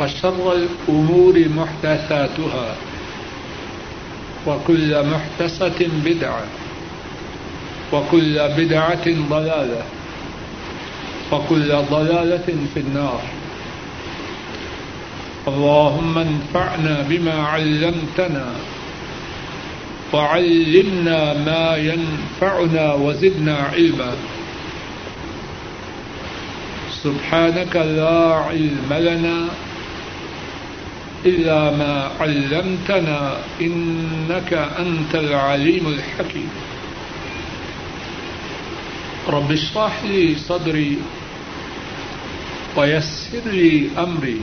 وشر الأمور محدثاتها وكل محدثة بدعة وكل بدعة ضلالة وكل ضلالة في النار اللهم انفعنا بما علمتنا وعلمنا ما ينفعنا وزدنا علما سبحانك لا علم لنا إلا ما علمتنا إنك أنت العليم الحكيم. رب اشرح لي صدري ويسر لي أمري.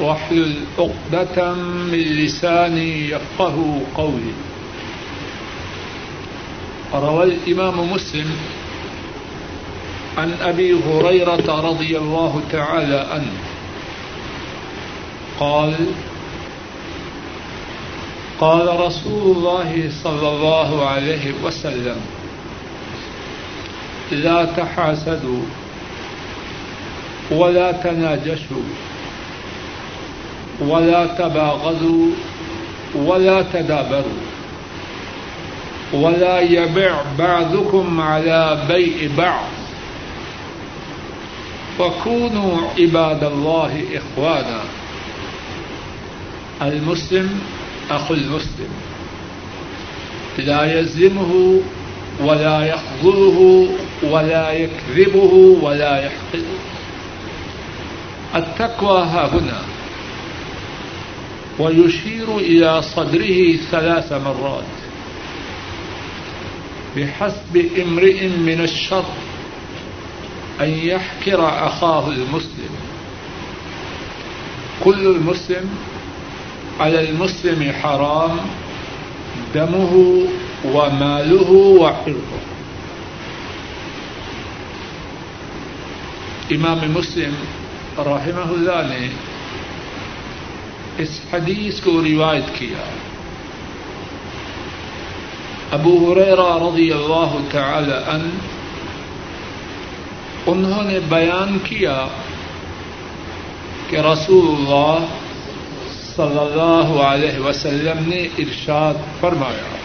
واحلل عقدة من لساني يفقه قولي. روى الإمام مسلم عن أبي هريرة رضي الله تعالى عنه. قال قال رسول الله صلى الله عليه وسلم، لا تحاسدوا ولا تناجشوا ولا تباغضوا ولا تدابروا ولا يبع بعضكم على بيع بعض وكونوا عباد الله إخوانا. المسلم أخو المسلم. لا يزلمه ولا يخذله ولا يكذبه ولا يحقره التقوى ها هنا. ويشير إلى صدره ثلاث مرات. بحسب امرئ من الشر أن يحكر أخاه المسلم. كل المسلم على المسلم حرام دمه وماله وعرضه امام مسلم رحمہ اللہ نے اس حدیث کو روایت کیا. ابو حریرہ رضی اللہ تعالی عنہ انہوں نے بیان کیا کہ رسول اللہ صلی اللہ علیہ وسلم نے ارشاد فرمایا،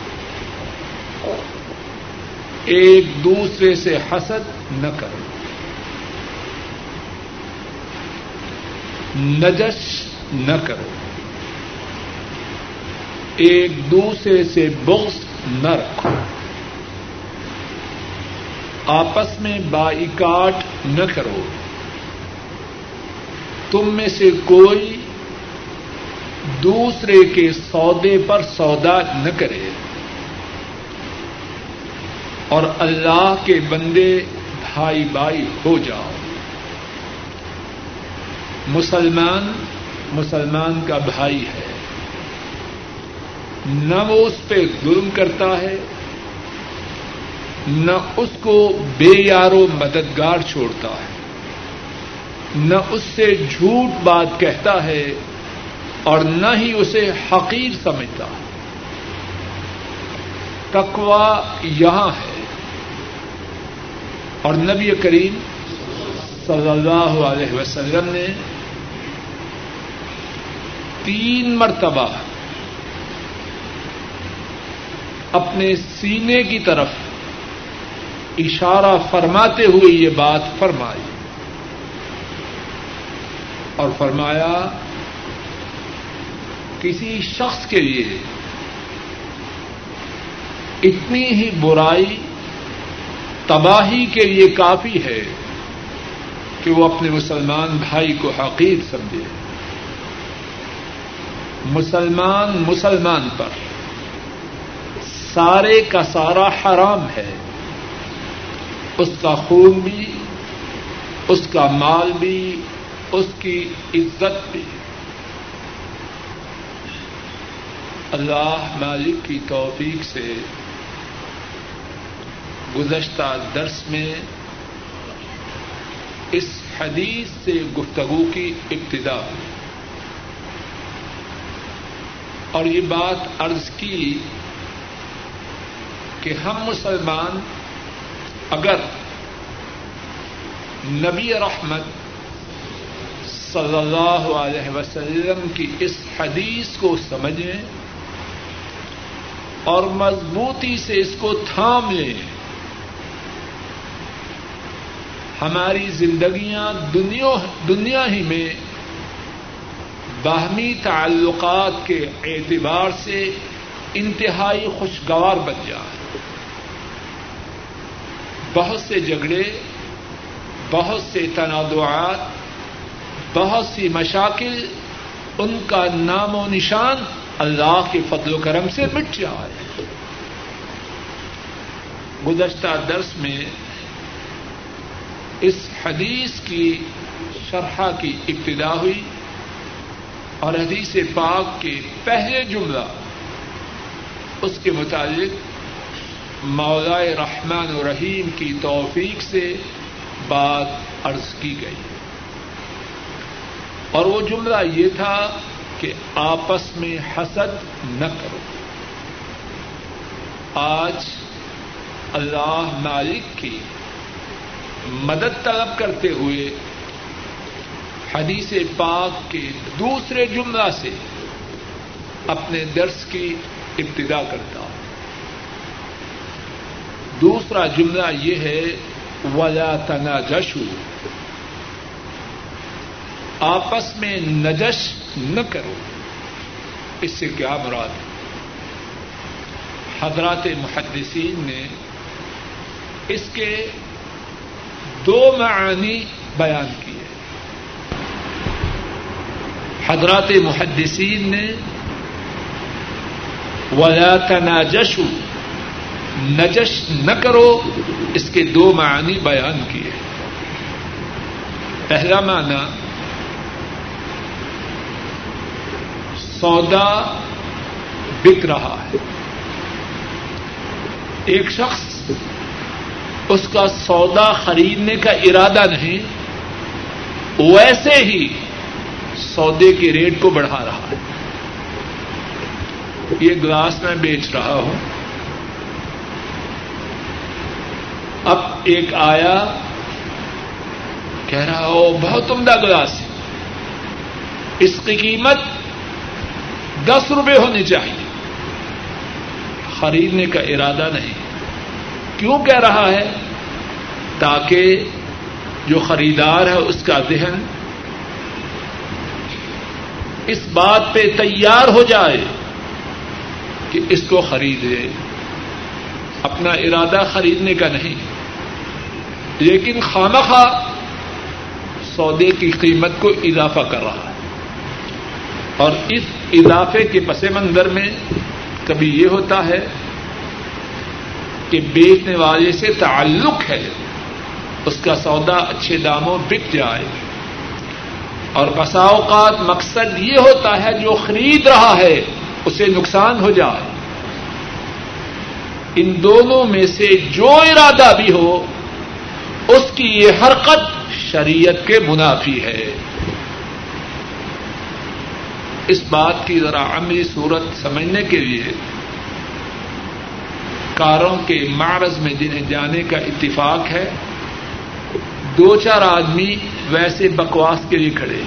ایک دوسرے سے حسد نہ کرو۔ نجش نہ کرو۔ ایک دوسرے سے بغض نہ رکھو۔ آپس میں بائیکاٹ نہ کرو۔ تم میں سے کوئی دوسرے کے سودے پر سودا نہ کرے۔ اور اللہ کے بندے بھائی بھائی ہو جاؤ۔ مسلمان مسلمان کا بھائی ہے۔ نہ وہ اس پہ ظلم کرتا ہے، نہ اس کو بے یارو مددگار چھوڑتا ہے، نہ اس سے جھوٹ بات کہتا ہے۔ اور نہ ہی اسے حقیر سمجھتا۔ تقوا یہاں ہے۔ اور نبی کریم صلی اللہ علیہ وسلم نے تین مرتبہ اپنے سینے کی طرف اشارہ فرماتے ہوئے یہ بات فرمائی اور فرمایا کسی شخص کے لیے اتنی ہی برائی تباہی کے لیے کافی ہے کہ وہ اپنے مسلمان بھائی کو حقیر سمجھے۔ مسلمان مسلمان پر سارے کا سارا حرام ہے۔ اس کا خون بھی، اس کا مال بھی، اس کی عزت بھی۔ اللہ مالک کی توفیق سے گزشتہ درس میں اس حدیث سے گفتگو کی ابتدا ہوئی۔ اور یہ بات عرض کی کہ ہم مسلمان اگر نبی رحمت صلی اللہ علیہ وسلم کی اس حدیث کو سمجھیں اور مضبوطی سے اس کو تھام لیں ہماری زندگیاں دنیا دنیا ہی میں باہمی تعلقات کے اعتبار سے انتہائی خوشگوار بن جائیں بہت سے جھگڑے، بہت سے تنازعات، بہت سی مشاکل، ان کا نام و نشان اللہ کے فضل و کرم سے مٹ جائے۔ گزشتہ درس میں اس حدیث کی شرح کی ابتدا ہوئی اور حدیث پاک کے پہلے جملہ، اس کے متعلق مولا رحمان و رحیم کی توفیق سے بات عرض کی گئی۔ اور وہ جملہ یہ تھا کہ آپس میں حسد نہ کرو۔ آج اللہ مالک کی مدد طلب کرتے ہوئے حدیث پاک کے دوسرے جملہ سے اپنے درس کی ابتدا کرتا ہوں۔ دوسرا جملہ یہ ہے، ولا تنا جشو آپس میں نجش نہ کرو۔ اس سے کیا مراد؟ ہے حضرات محدثین نے اس کے دو معانی بیان کیے۔ حضرات محدثین نے ولا تناجشو نجش نہ کرو۔ اس کے دو معنی بیان کیے۔ پہلا معنی سودا بک رہا ہے۔ ایک شخص اس کا سودا خریدنے کا ارادہ نہیں، ویسے ہی سودے کے ریٹ کو بڑھا رہا ہے۔ یہ گلاس میں بیچ رہا ہوں۔ اب ایک آیا، کہہ رہا ہو بہت عمدہ گلاس ہے۔ اس کی قیمت دس روپے ہونی چاہیے۔ خریدنے کا ارادہ نہیں۔ کیوں کہہ رہا ہے؟ تاکہ جو خریدار ہے اس کا ذہن اس بات پہ تیار ہو جائے کہ اس کو خریدے۔ اپنا ارادہ خریدنے کا نہیں۔ لیکن خامہ سودے کی قیمت کو اضافہ کر رہا ہے۔ اور اس اضافے کے پس منظر میں کبھی یہ ہوتا ہے کہ بیچنے والے سے تعلق ہے اس کا سودا اچھے داموں بک جائے اور بسا اوقات مقصد یہ ہوتا ہے جو خرید رہا ہے اسے نقصان ہو جائے۔ ان دونوں میں سے جو ارادہ بھی ہو، اس کی یہ حرکت شریعت کے منافی ہے۔ اس بات کی ذرا عملی صورت سمجھنے کے لیے کاروں کے معرض میں جنہیں جانے کا اتفاق ہے، دو چار آدمی ویسے بکواس کے لیے کھڑے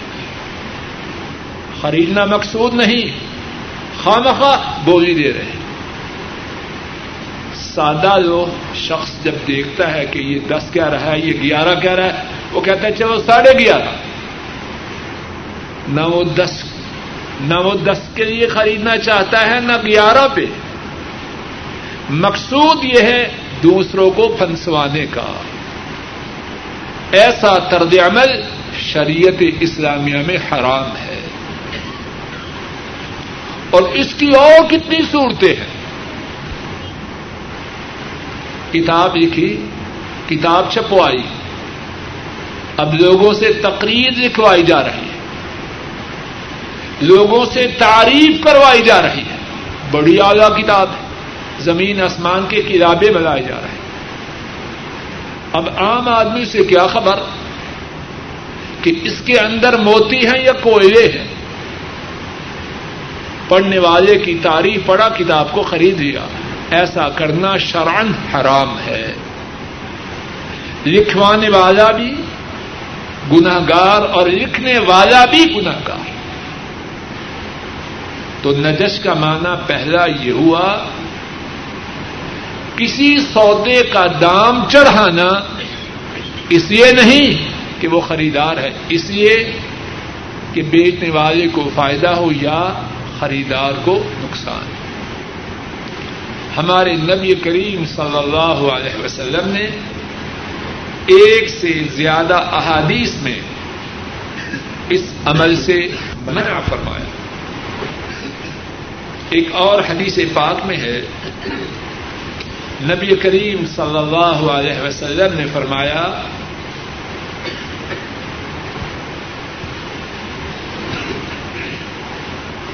خریدنا مقصود نہیں خواہ بولی دے رہے سادہ لوگ شخص جب دیکھتا ہے کہ یہ دس کیا رہا ہے، یہ گیارہ کیا رہا ہے، وہ کہتا ہے، چلو ساڑھے گیارہ۔ نہ وہ دس نہ وہ دس کے لیے خریدنا چاہتا ہے، نہ گیارہ پہ۔ مقصود یہ ہے دوسروں کو پھنسوانے کا۔ ایسا طرز عمل شریعت اسلامیہ میں حرام ہے۔ اور اس کی اور کتنی صورتیں ہیں۔ کتاب لکھی، کتاب چھپوائی۔ اب لوگوں سے تقریر لکھوائی جا رہی ہے۔ لوگوں سے تعریف کروائی جا رہی ہے۔ بڑی اعلی کتاب ہے۔ زمین آسمان کے کتابیں بنائے جا رہے ہیں۔ اب عام آدمی سے کیا خبر؟ کہ اس کے اندر موتی ہیں یا کوئلے ہیں؟ پڑھنے والے کی تعریف پڑھا کتاب کو خرید لیا۔ ایسا کرنا شرعن حرام ہے۔ لکھوانے والا بھی گناگار اور لکھنے والا بھی گناگار تو نجش کا معنی پہلا یہ ہوا، کسی سودے کا دام چڑھانا اس لیے نہیں کہ وہ خریدار ہے، اس لیے کہ بیچنے والے کو فائدہ ہو یا خریدار کو نقصان۔ ہمارے نبی کریم صلی اللہ علیہ وسلم نے ایک سے زیادہ احادیث میں اس عمل سے منع فرمایا۔ ایک اور حدیث پاک میں ہے۔ نبی کریم صلی اللہ علیہ وسلم نے فرمایا،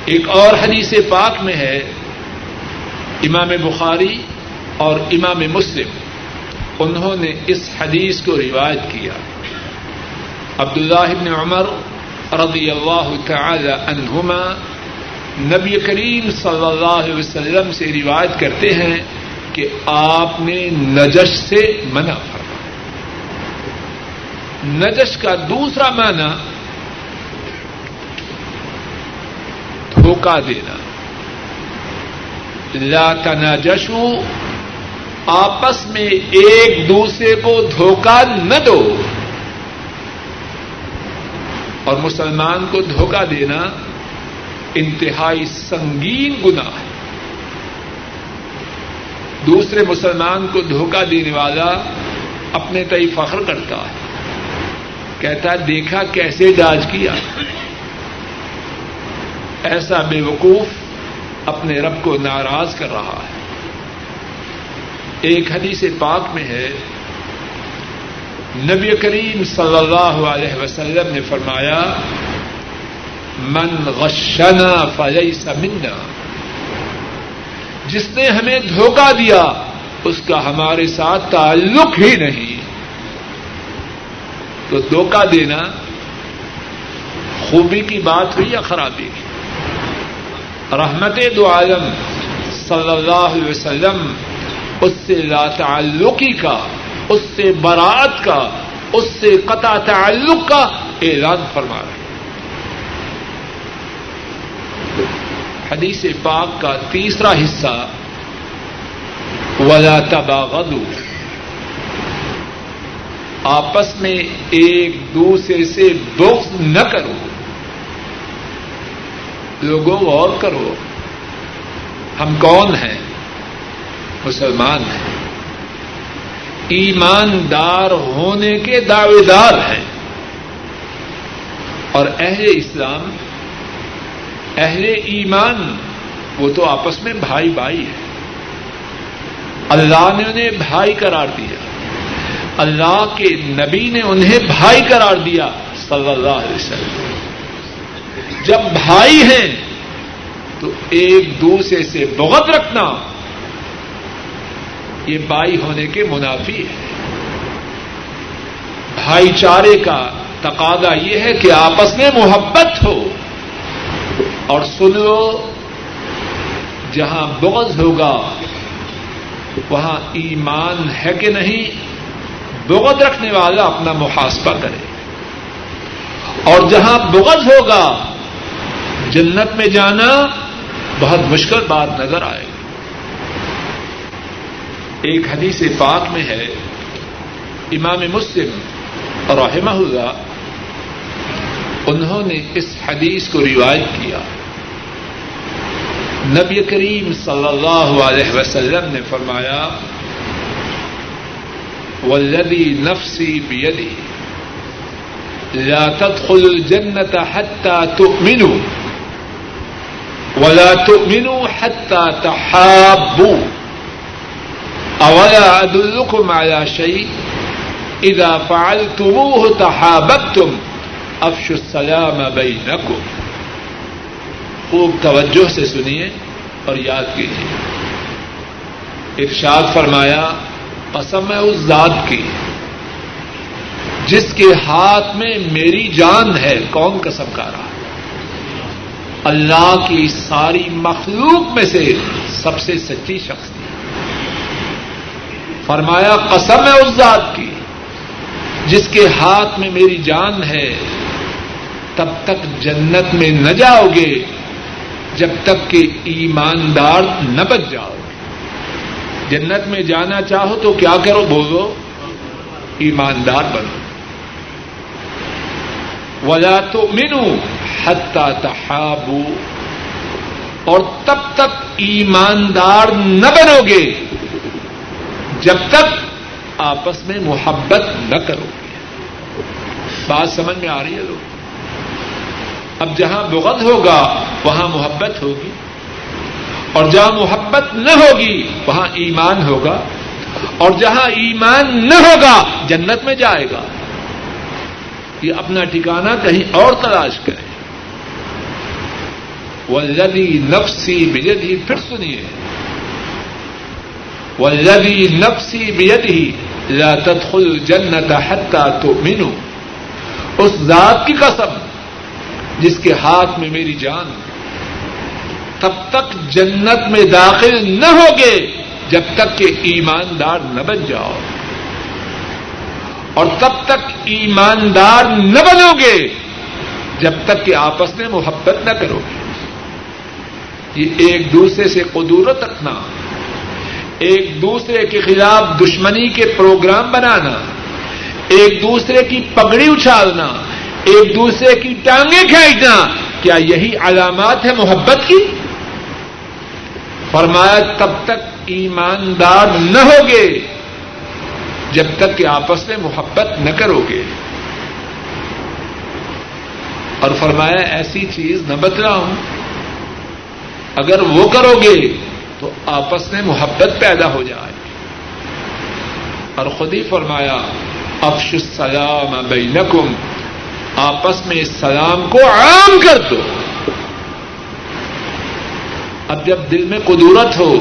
ایک اور حدیث پاک میں ہے، امام بخاری اور امام مسلم، انہوں نے اس حدیث کو روایت کیا۔ عبداللہ بن عمر رضی اللہ تعالی عنہما نبی کریم صلی اللہ علیہ وسلم سے روایت کرتے ہیں کہ آپ نے نجش سے منع فرمایا۔ نجش کا دوسرا معنی دھوکہ دینا۔ لا تناجشو، آپس میں ایک دوسرے کو دھوکہ نہ دو۔ اور مسلمان کو دھوکہ دینا انتہائی سنگین گنا ہے۔ دوسرے مسلمان کو دھوکہ دینے والا اپنے تئی فخر کرتا ہے۔ کہتا ہے، دیکھا کیسے ڈاج کیا۔ ایسا بے وقوف اپنے رب کو ناراض کر رہا ہے۔ ایک حدیث پاک میں ہے۔ نبی کریم صلی اللہ علیہ وسلم نے فرمایا من غشنا فلیس منا۔ جس نے ہمیں دھوکہ دیا، اس کا ہمارے ساتھ تعلق ہی نہیں۔ تو دھوکہ دینا خوبی کی بات ہوئی یا خرابی؟ کی رحمت دو عالم صلی اللہ علیہ وسلم، اس سے لا تعلقی کا، اس سے برات کا، اس سے قطع تعلق کا اعلان فرما رہے حدیث پاک کا تیسرا حصہ، ولا تباغضوا۔ آپس میں ایک دوسرے سے بغض نہ کرو۔ لوگوں غور کرو، ہم کون ہیں؟ مسلمان ہیں۔ ایماندار ہونے کے دعوے دار ہیں۔ اور اہل اسلام اہل ایمان، وہ تو آپس میں بھائی بھائی ہے اللہ نے انہیں بھائی قرار دیا۔ اللہ کے نبی نے انہیں بھائی قرار دیا صلی اللہ علیہ وسلم۔ جب بھائی ہیں، تو ایک دوسرے سے بغت رکھنا، یہ بھائی ہونے کے منافی ہے بھائی چارے کا تقاضا یہ ہے کہ آپس میں محبت ہو۔ اور سن لو جہاں بغض ہوگا، وہاں ایمان ہے کہ نہیں، بغض رکھنے والا اپنا محاسبہ کرے۔ اور جہاں بغض ہوگا، جنت میں جانا بہت مشکل بات نظر آئے۔ گی ایک حدیث پاک میں ہے، امام مسلم اور اللہ انہوں نے اس حدیث کو روایت کیا۔ نبی کریم صلی اللہ علیہ وسلم نے فرمایا، والذی نفسی بیدی، لا تدخل الجنة حتى تؤمنوا ولا تؤمنوا حتى تحابوا اولا ادلكم على شيء اذا فعلتموه تحاببتم افشوا السلام بينكم خوب توجہ سے سنیے اور یاد کیجیے۔ ارشاد فرمایا، قسم ہے اس ذات کی جس کے ہاتھ میں میری جان ہے، کون قسم کا رہا؟ اللہ کی ساری مخلوق میں سے سب سے سچی شخص تھی۔ فرمایا، قسم ہے اس ذات کی جس کے ہاتھ میں میری جان ہے تب تک جنت میں نہ جاؤ گے، جب تک کہ ایماندار نہ بچ جاؤ۔ گے جنت میں جانا چاہو تو کیا کرو؟ بولو، ایماندار بنو۔ ولا تو مینو حتا تحابو اور تب تک ایماندار نہ بنو گے، جب تک آپس میں محبت نہ کرو گے۔ بات سمجھ میں آ رہی ہے لوگ؟ اب جہاں بغض ہوگا وہاں محبت ہوگی اور جہاں محبت نہ ہوگی وہاں ایمان ہوگا اور جہاں ایمان نہ ہوگا جنت میں جائے گا یہ اپنا ٹھکانا کہیں اور تلاش کرے ولدی نفسی بید ہی پھر سنیے۔ ولدی نفسی بید ہی تدخل جنت حتى تؤمنوا۔ اس ذات کی قسم جس کے ہاتھ میں میری جان تب تک جنت میں داخل نہ ہوگے جب تک کہ ایماندار نہ بن جاؤ۔ اور تب تک ایماندار نہ بنو گے جب تک کہ آپس میں محبت نہ کرو گے۔ یہ ایک دوسرے سے قدورت رکھنا، ایک دوسرے کے خلاف دشمنی کے پروگرام بنانا، ایک دوسرے کی پگڑی اچھالنا ایک دوسرے کی ٹانگیں کھینچنا، کیا یہی علامات ہے محبت کی؟ فرمایا، تب تک ایماندار نہ ہوگے، جب تک کہ آپس میں محبت نہ کرو گے اور فرمایا، ایسی چیز نہ بتلاؤں۔ اگر وہ کرو گے تو آپس میں محبت پیدا ہو جائے۔ اور خود ہی فرمایا افش السلام بینکم آپس میں اس سلام کو عام کر دو۔ اب جب دل میں قدورت ہو،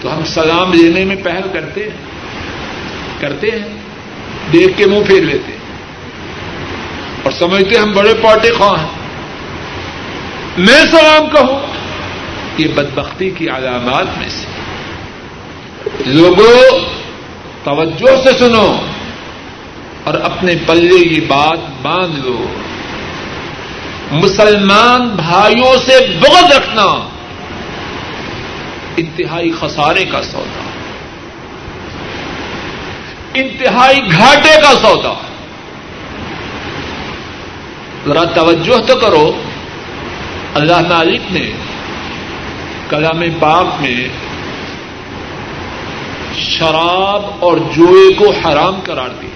تو ہم سلام لینے میں پہل کرتے ہیں۔ کرتے ہیں۔ دیکھ کے منہ پھیر لیتے ہیں۔ اور سمجھتے ہم بڑے پارٹی خواہ ہیں۔ میں سلام کہوں۔ یہ بدبختی کی علامات میں سے۔ لوگوں، توجہ سے سنو۔ اور اپنے پلے یہ بات باندھ لو۔ مسلمان بھائیوں سے بغض رکھنا۔ انتہائی خسارے کا سودا۔ انتہائی گھاٹے کا سودا۔ ذرا توجہ تو کرو۔ اللہ مالک نے کلام پاک میں شراب اور جوئے کو حرام قرار دیا۔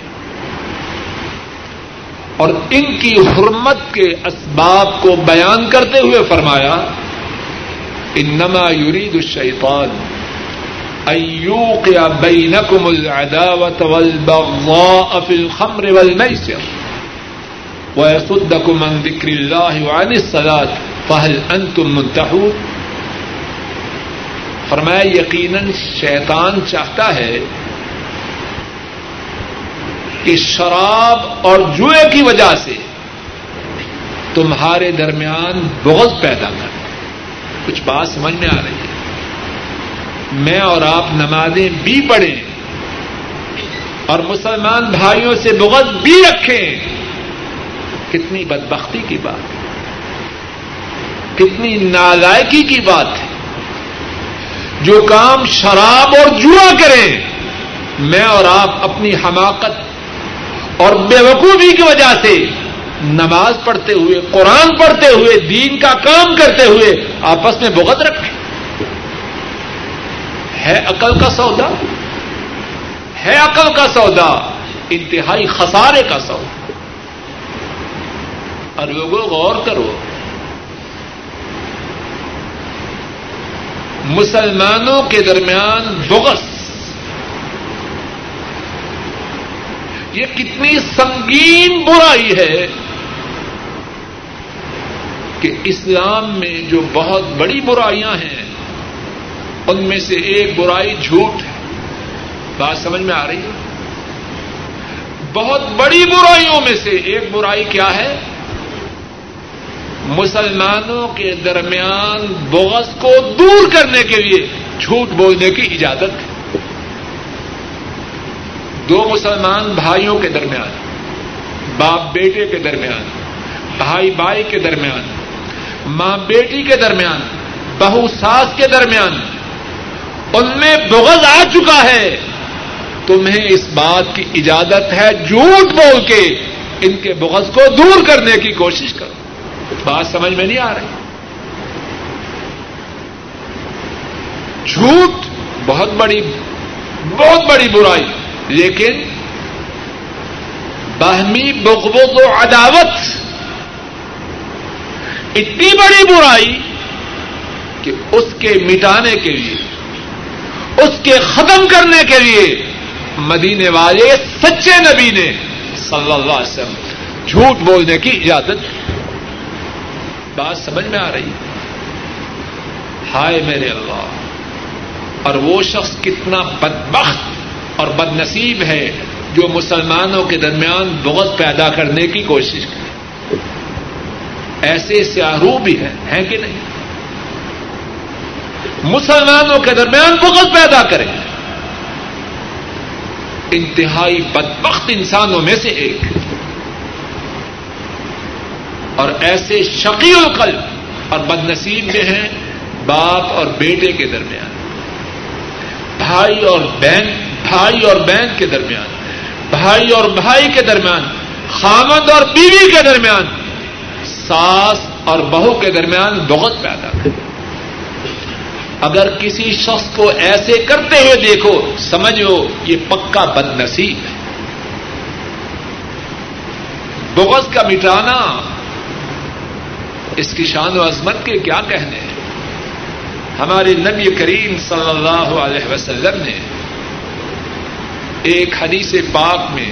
اور ان کی حرمت کے اسباب کو بیان کرتے ہوئے فرمایا، انما يريد الشيطان ان يوقع بينكم العداوة والبغضاء في الخمر والميسر ويصدكم عن ذكر الله وعن الصلاة، فهل انتم منتهون فرمایا، یقیناً شیطان چاہتا ہے کہ شراب اور جوئے کی وجہ سے تمہارے درمیان بغض پیدا کر کچھ بات سمجھ میں آ رہی ہے۔ میں اور آپ نمازیں بھی پڑھیں اور مسلمان بھائیوں سے بغض بھی رکھیں۔ کتنی بدبختی کی بات کتنی نالائکی کی بات ہے۔ جو کام شراب اور جوا کریں، میں اور آپ اپنی حماقت اور بے وقوفی کی وجہ سے نماز پڑھتے ہوئے، قرآن پڑھتے ہوئے، دین کا کام کرتے ہوئے آپس میں بغت رکھے ہے عقل کا سودا؟ ہے عقل کا سودا؟ انتہائی خسارے کا سودا۔ اور لوگوں غور کرو۔ مسلمانوں کے درمیان بغس یہ کتنی سنگین برائی ہے کہ اسلام میں جو بہت بڑی برائیاں ہیں، ان میں سے ایک برائی جھوٹ ہے۔ بات سمجھ میں آ رہی ہے؟ بہت بڑی برائیوں میں سے ایک برائی کیا ہے؟ مسلمانوں کے درمیان بغض کو دور کرنے کے لیے جھوٹ بولنے کی اجازت ہے۔ دو مسلمان بھائیوں کے درمیان، باپ بیٹے کے درمیان، بھائی بھائی کے درمیان، ماں بیٹی کے درمیان، بہو ساس کے درمیان، ان میں بغض آ چکا ہے۔ تمہیں اس بات کی اجازت ہے جھوٹ بول کے ان کے بغض کو دور کرنے کی کوشش کرو۔ بات سمجھ میں نہیں آ رہی۔ جھوٹ بہت بڑی بہت بڑی برائی۔ لیکن باہمی بغبوغ و عداوت اتنی بڑی برائی کہ اس کے مٹانے کے لیے، اس کے ختم کرنے کے لیے مدینے والے سچے نبی نے صلی اللہ علیہ وسلم جھوٹ بولنے کی اجازت بات سمجھ میں آ رہی؟ ہائے میرے اللہ، اور وہ شخص کتنا بدبخت اور بد نصیب ہے جو مسلمانوں کے درمیان بغض پیدا کرنے کی کوشش کرے۔ ایسے سیاحو بھی ہیں ہیں کہ نہیں؟ مسلمانوں کے درمیان بغض پیدا کریں انتہائی بدبخت انسانوں میں سے ایک۔ اور ایسے شقی القلب اور بد نصیب میں ہیں باپ اور بیٹے کے درمیان۔ بھائی اور بہن بھائی اور بہن کے درمیان، بھائی اور بھائی کے درمیان، خامد اور بیوی کے درمیان، ساس اور بہو کے درمیان بہت پیدا۔ ہے اگر کسی شخص کو ایسے کرتے ہوئے دیکھو، سمجھو یہ پکا بد نصیب ہے۔ بغض کا مٹانا، اس کی شان و عظمت کے کیا کہنے ہمارے نبی کریم صلی اللہ علیہ وسلم نے ایک حدیث پاک میں،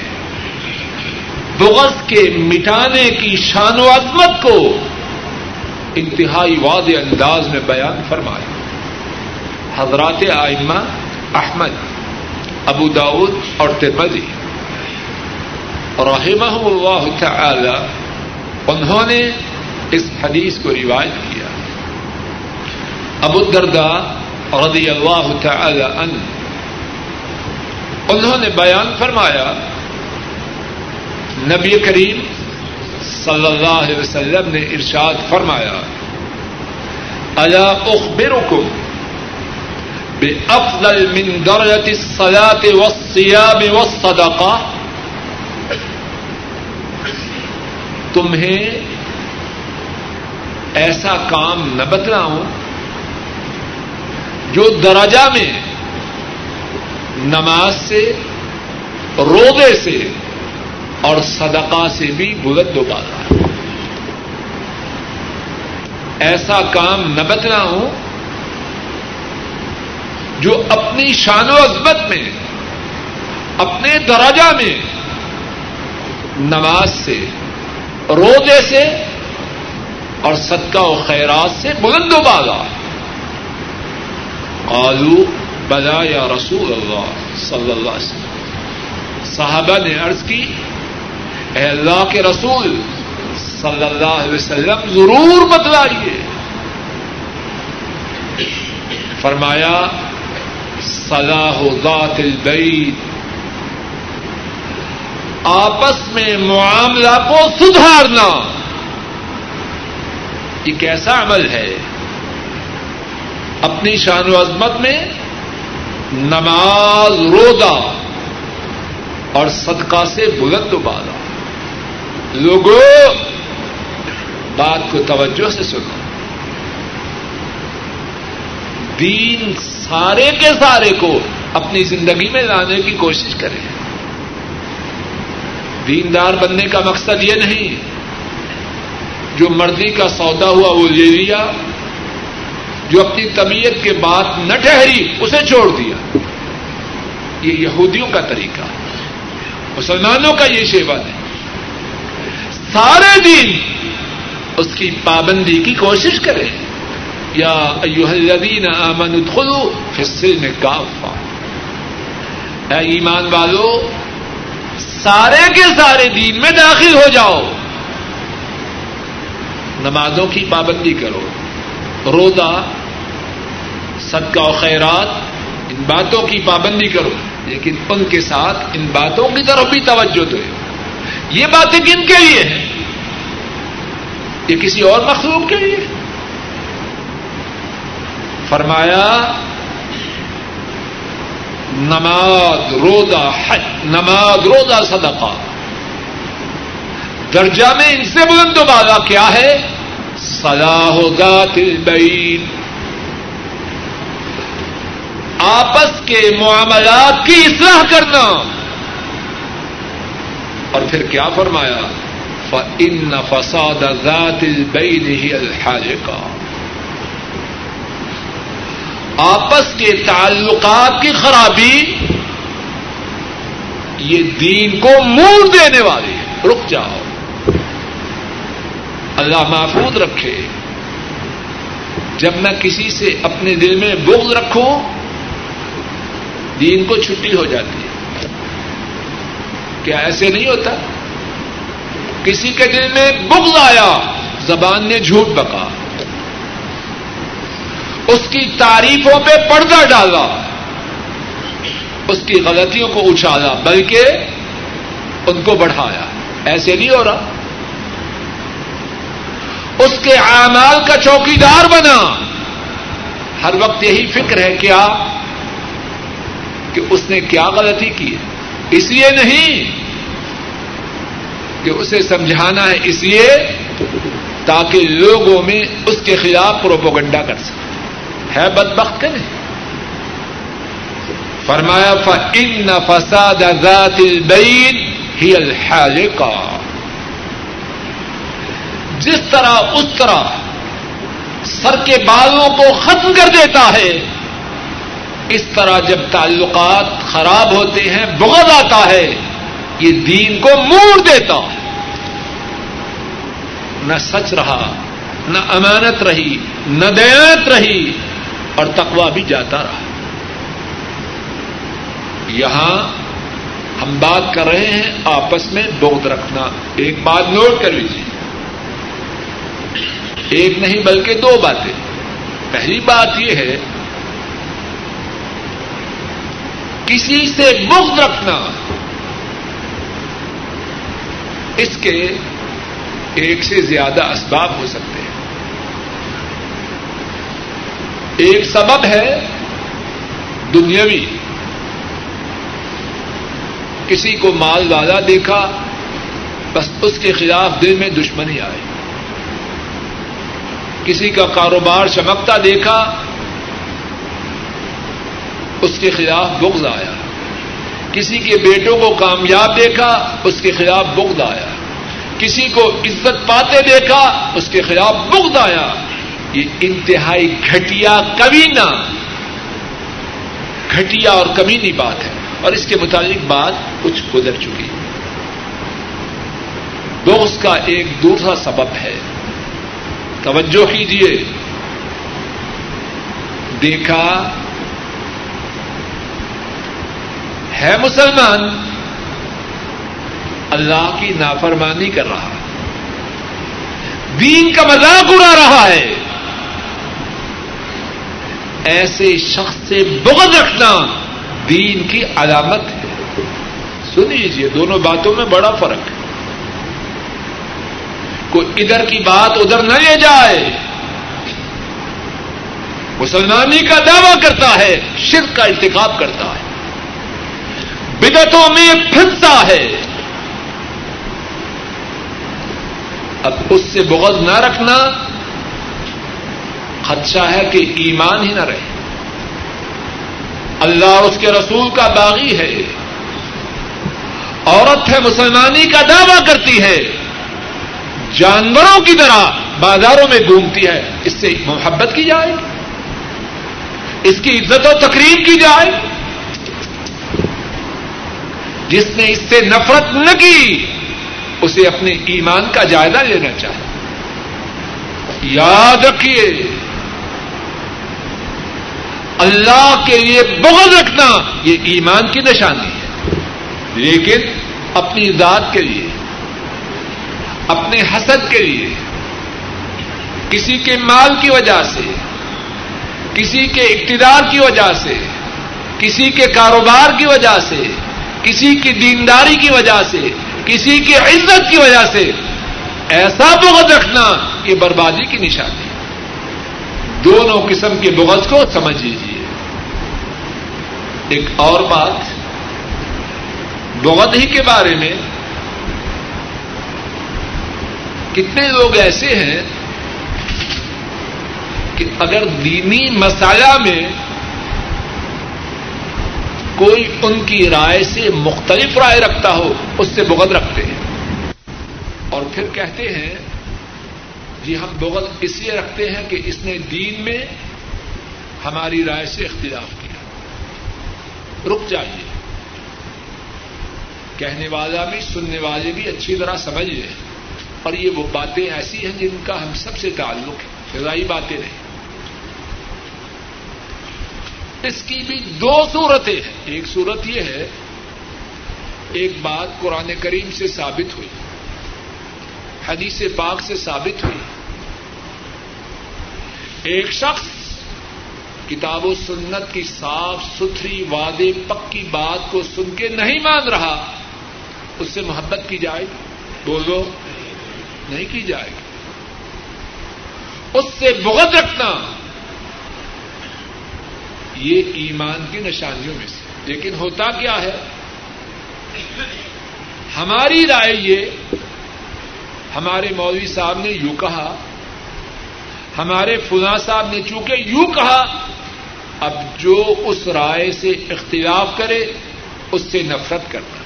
بغض کے مٹانے کی شان و عظمت کو انتہائی واضح انداز میں بیان فرمایا۔ حضرات آئمہ احمد، ابو داود اور ترمدی رحمہ اللہ تعالی، انہوں نے اس حدیث کو روایت کیا۔ ابو دردا رضی اللہ تعالی عنہ انہوں نے بیان فرمایا، نبی کریم صلی اللہ علیہ وسلم نے ارشاد فرمایا، الا اخبرکم بافضل من درجة الصلاة والصيام والصدقة تمہیں ایسا کام نہ بتلاؤں جو درجہ میں نماز سے روبے سے اور صدقہ سے بھی بلند و بالا ایسا کام نہ بتنا ہوں جو اپنی شان و عظمت میں، اپنے درجہ میں نماز سے، روزے سے اور صدقہ و خیرات سے بلند و بالا آلو بلا یا رسول اللہ صلی اللہ علیہ وسلم۔ صحابہ نے عرض کی، اے اللہ کے رسول صلی اللہ علیہ وسلم ضرور بتلائیے۔ فرمایا، صلاح ذات البیت۔ آپس میں معاملہ کو سدھارنا۔ یہ کیسا عمل ہے، اپنی شان و عظمت میں نماز روزہ اور صدقہ سے بلند بالا۔ لوگوں بات کو توجہ سے سنو۔ دین سارے کے سارے کو اپنی زندگی میں لانے کی کوشش کریں دیندار بننے کا مقصد یہ نہیں۔ جو مرضی کا سودا ہوا وہ لے لیا۔ جو اپنی طبیعت کے بعد نہ ٹھہری، اسے چھوڑ دیا۔ یہ یہودیوں کا طریقہ مسلمانوں کا یہ شیوا نہیں سارے دن اس کی پابندی کی کوشش کریں یا ایوہ الذین آمنوا ادخلوا فی السلم کافا اے ایمان والو، سارے کے سارے دین میں داخل ہو جاؤ۔ نمازوں کی پابندی کرو۔ روزہ صدقہ و خیرات، ان باتوں کی پابندی کرو، لیکن ان کے ساتھ ان باتوں کی طرف بھی توجہ دو۔ یہ باتیں کن کے لیے؟ ہیں یہ کسی اور مخلوق کے لیے۔ فرمایا، نماز، روزہ، حج، نماز، روزہ، صدقہ۔ درجہ میں ان سے بلند بالا کیا ہے؟ صلاح ذات البین۔ آپس کے معاملات کی اصلاح کرنا۔ اور پھر کیا فرمایا؟ ان فساد ذات البین ہی الحاجقہ آپس کے تعلقات کی خرابی یہ دین کو مول دینے والے رک جاؤ۔ اللہ محفوظ رکھے۔ جب میں کسی سے اپنے دل میں بغض رکھوں دین کو چھٹی ہو جاتی ہے۔ کیا ایسے نہیں ہوتا؟ کسی کے دل میں بغض آیا، زبان نے جھوٹ بکا۔ اس کی تعریفوں پہ پردہ ڈالا۔ اس کی غلطیوں کو اچھالا، بلکہ ان کو بڑھایا۔ ایسے نہیں ہو رہا۔ اس کے اعمال کا چوکی دار بنا۔ ہر وقت یہی فکر ہے، کیا کہ اس نے کیا غلطی کی ہے؟ اس لیے نہیں کہ اسے سمجھانا ہے اس لیے تاکہ لوگوں میں اس کے خلاف پروپوگنڈا کر سکے۔ ہے بد بخت کے فرمایا ان فساد ذات البین ہی الحالقہ جس طرح اس طرح سر کے بالوں کو ختم کر دیتا ہے اس طرح جب تعلقات خراب ہوتے ہیں، بغض آتا ہے، یہ دین کو موڑ دیتا۔ نہ سچ رہا، نہ امانت رہی، نہ دیانت رہی، اور تقوا بھی جاتا رہا۔ یہاں ہم بات کر رہے ہیں آپس میں بغض رکھنا۔ ایک بات نوٹ کر لیجیے ایک نہیں بلکہ دو باتیں۔ پہلی بات یہ ہے کسی سے بغض رکھنا۔ اس کے ایک سے زیادہ اسباب ہو سکتے ہیں۔ ایک سبب ہے دنیاوی۔ کسی کو مال والا دیکھا، بس اس کے خلاف دل میں دشمنی آئی۔ کسی کا کاروبار چمکتا دیکھا اس کے خلاف بغض آیا۔ کسی کے بیٹوں کو کامیاب دیکھا، اس کے خلاف بغض آیا۔ کسی کو عزت پاتے دیکھا، اس کے خلاف بغض آیا۔ یہ انتہائی گھٹیا کمینہ، گھٹیا اور کمینی بات ہے۔ اور اس کے متعلق بات کچھ گزر چکی۔ دوست کا ایک دوسرا سبب ہے۔ توجہ کیجیے دیکھا ہے مسلمان؟ اللہ کی نافرمانی کر رہا ہے۔ دین کا مذاق اڑا رہا ہے۔ ایسے شخص سے بغض رکھنا دین کی علامت ہے۔ سن لیجیے دونوں باتوں میں بڑا فرق ہے۔ کوئی ادھر کی بات ادھر نہ لے جائے۔ مسلمانی کا دعوی کرتا ہے، شرک کا انتخاب کرتا ہے۔ بدتوں میں پھنسا ہے۔ اب اس سے بغض نہ رکھنا، خدشہ ہے کہ ایمان ہی نہ رہے۔ اللہ اور اس کے رسول کا باغی ہے۔ عورت ہے، مسلمانی کا دعوی کرتی ہے۔ جانوروں کی طرح بازاروں میں گھومتی ہے۔ اس سے محبت کی جائے۔ اس کی عزت و تقریب کی جائے۔ جس نے اس سے نفرت نہ کی، اسے اپنے ایمان کا جائزہ لینا چاہے۔ یاد رکھیے، اللہ کے لیے بغض رکھنا یہ ایمان کی نشانی ہے۔ لیکن اپنی ذات کے لیے، اپنے حسد کے لیے، کسی کے مال کی وجہ سے، کسی کے اقتدار کی وجہ سے، کسی کے کاروبار کی وجہ سے کسی کی دینداری کی وجہ سے، کسی کی عزت کی وجہ سے ایسا بغض رکھنا یہ بربادی کی نشانی دونوں قسم کے بغض کو سمجھ لیجیے ایک اور بات، بغض ہی کے بارے میں کتنے لوگ ایسے ہیں کہ اگر دینی مسالہ میں کوئی ان کی رائے سے مختلف رائے رکھتا ہو، اس سے بغض رکھتے ہیں۔ اور پھر کہتے ہیں جی ہم بغض اس لیے رکھتے ہیں کہ اس نے دین میں ہماری رائے سے اختلاف کیا۔ رک جائیے۔ کہنے والا بھی، سننے والے بھی اچھی طرح سمجھ لیں۔ اور یہ وہ باتیں ایسی ہیں جن کا ہم سب سے تعلق ہے۔ فضائی باتیں نہیں۔ اس کی بھی دو صورتیں ہیں۔ ایک صورت یہ ہے، ایک بات قرآن کریم سے ثابت ہوئی، حدیث پاک سے ثابت ہوئی۔ ایک شخص کتاب و سنت کی صاف ستھری وعدے پکی بات کو سن کے نہیں مان رہا، اس سے محبت کی جائے بولو، نہیں کی جائے گی۔ اس سے بغض رکھنا یہ ایمان کی نشانیوں میں سے۔ لیکن ہوتا کیا ہے؟ ہماری رائے یہ، ہمارے مولوی صاحب نے یوں کہا، ہمارے فلاں صاحب نے چونکہ یوں کہا، اب جو اس رائے سے اختلاف کرے، اس سے نفرت کرنا۔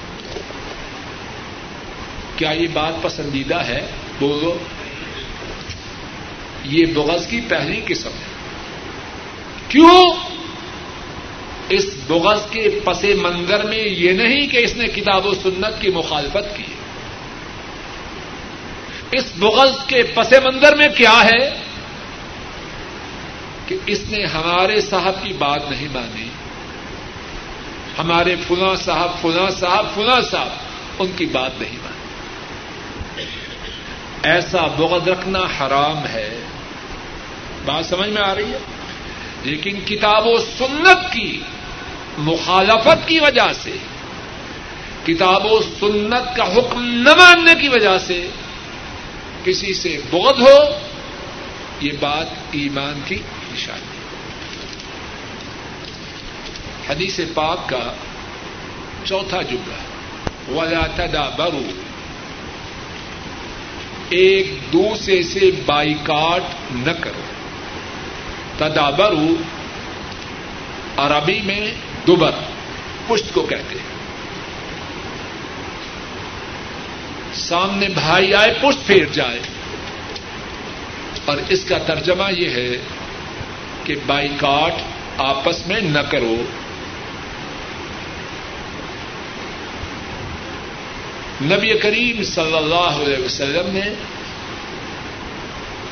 کیا یہ بات پسندیدہ ہے؟ بولو۔ یہ بغض کی پہلی قسم ہے۔ کیوں؟ اس بغض کے پس منظر میں یہ نہیں کہ اس نے کتاب و سنت کی مخالفت کی اس بغض کے پس منظر میں کیا ہے کہ اس نے ہمارے صاحب کی بات نہیں مانی۔ ہمارے فلاں صاحب فلاں صاحب فلاں صاحب ان کی بات نہیں مانی۔ ایسا بغض رکھنا حرام ہے۔ بات سمجھ میں آ رہی ہے؟ لیکن کتاب و سنت کی مخالفت کی وجہ سے، کتاب و سنت کا حکم نہ ماننے کی وجہ سے کسی سے بغض ہو، یہ بات ایمان کی نشانی حدیث پاک کا چوتھا جملہ، ولا تدابروا۔ ایک دوسرے سے بائیکاٹ نہ کرو۔ تدابرو عربی میں دوبر پشت کو کہتے ہیں۔ سامنے بھائی آئے پشت پھیر جائے۔ اور اس کا ترجمہ یہ ہے کہ بائیکاٹ آپس میں نہ کرو۔ نبی کریم صلی اللہ علیہ وسلم نے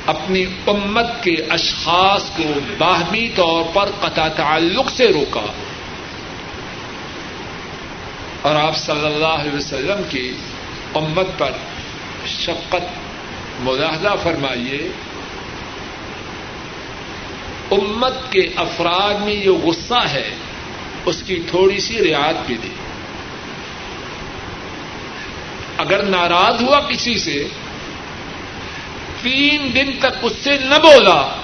اپنی امت کے اشخاص کو باہمی طور پر قطع تعلق سے روکا۔ اور آپ صلی اللہ علیہ وسلم کی امت پر شفقت ملاحظہ فرمائیے، امت کے افراد میں جو غصہ ہے، اس کی تھوڑی سی رعایت بھی دی اگر ناراض ہوا کسی سے، تین دن تک اس سے نہ بولا،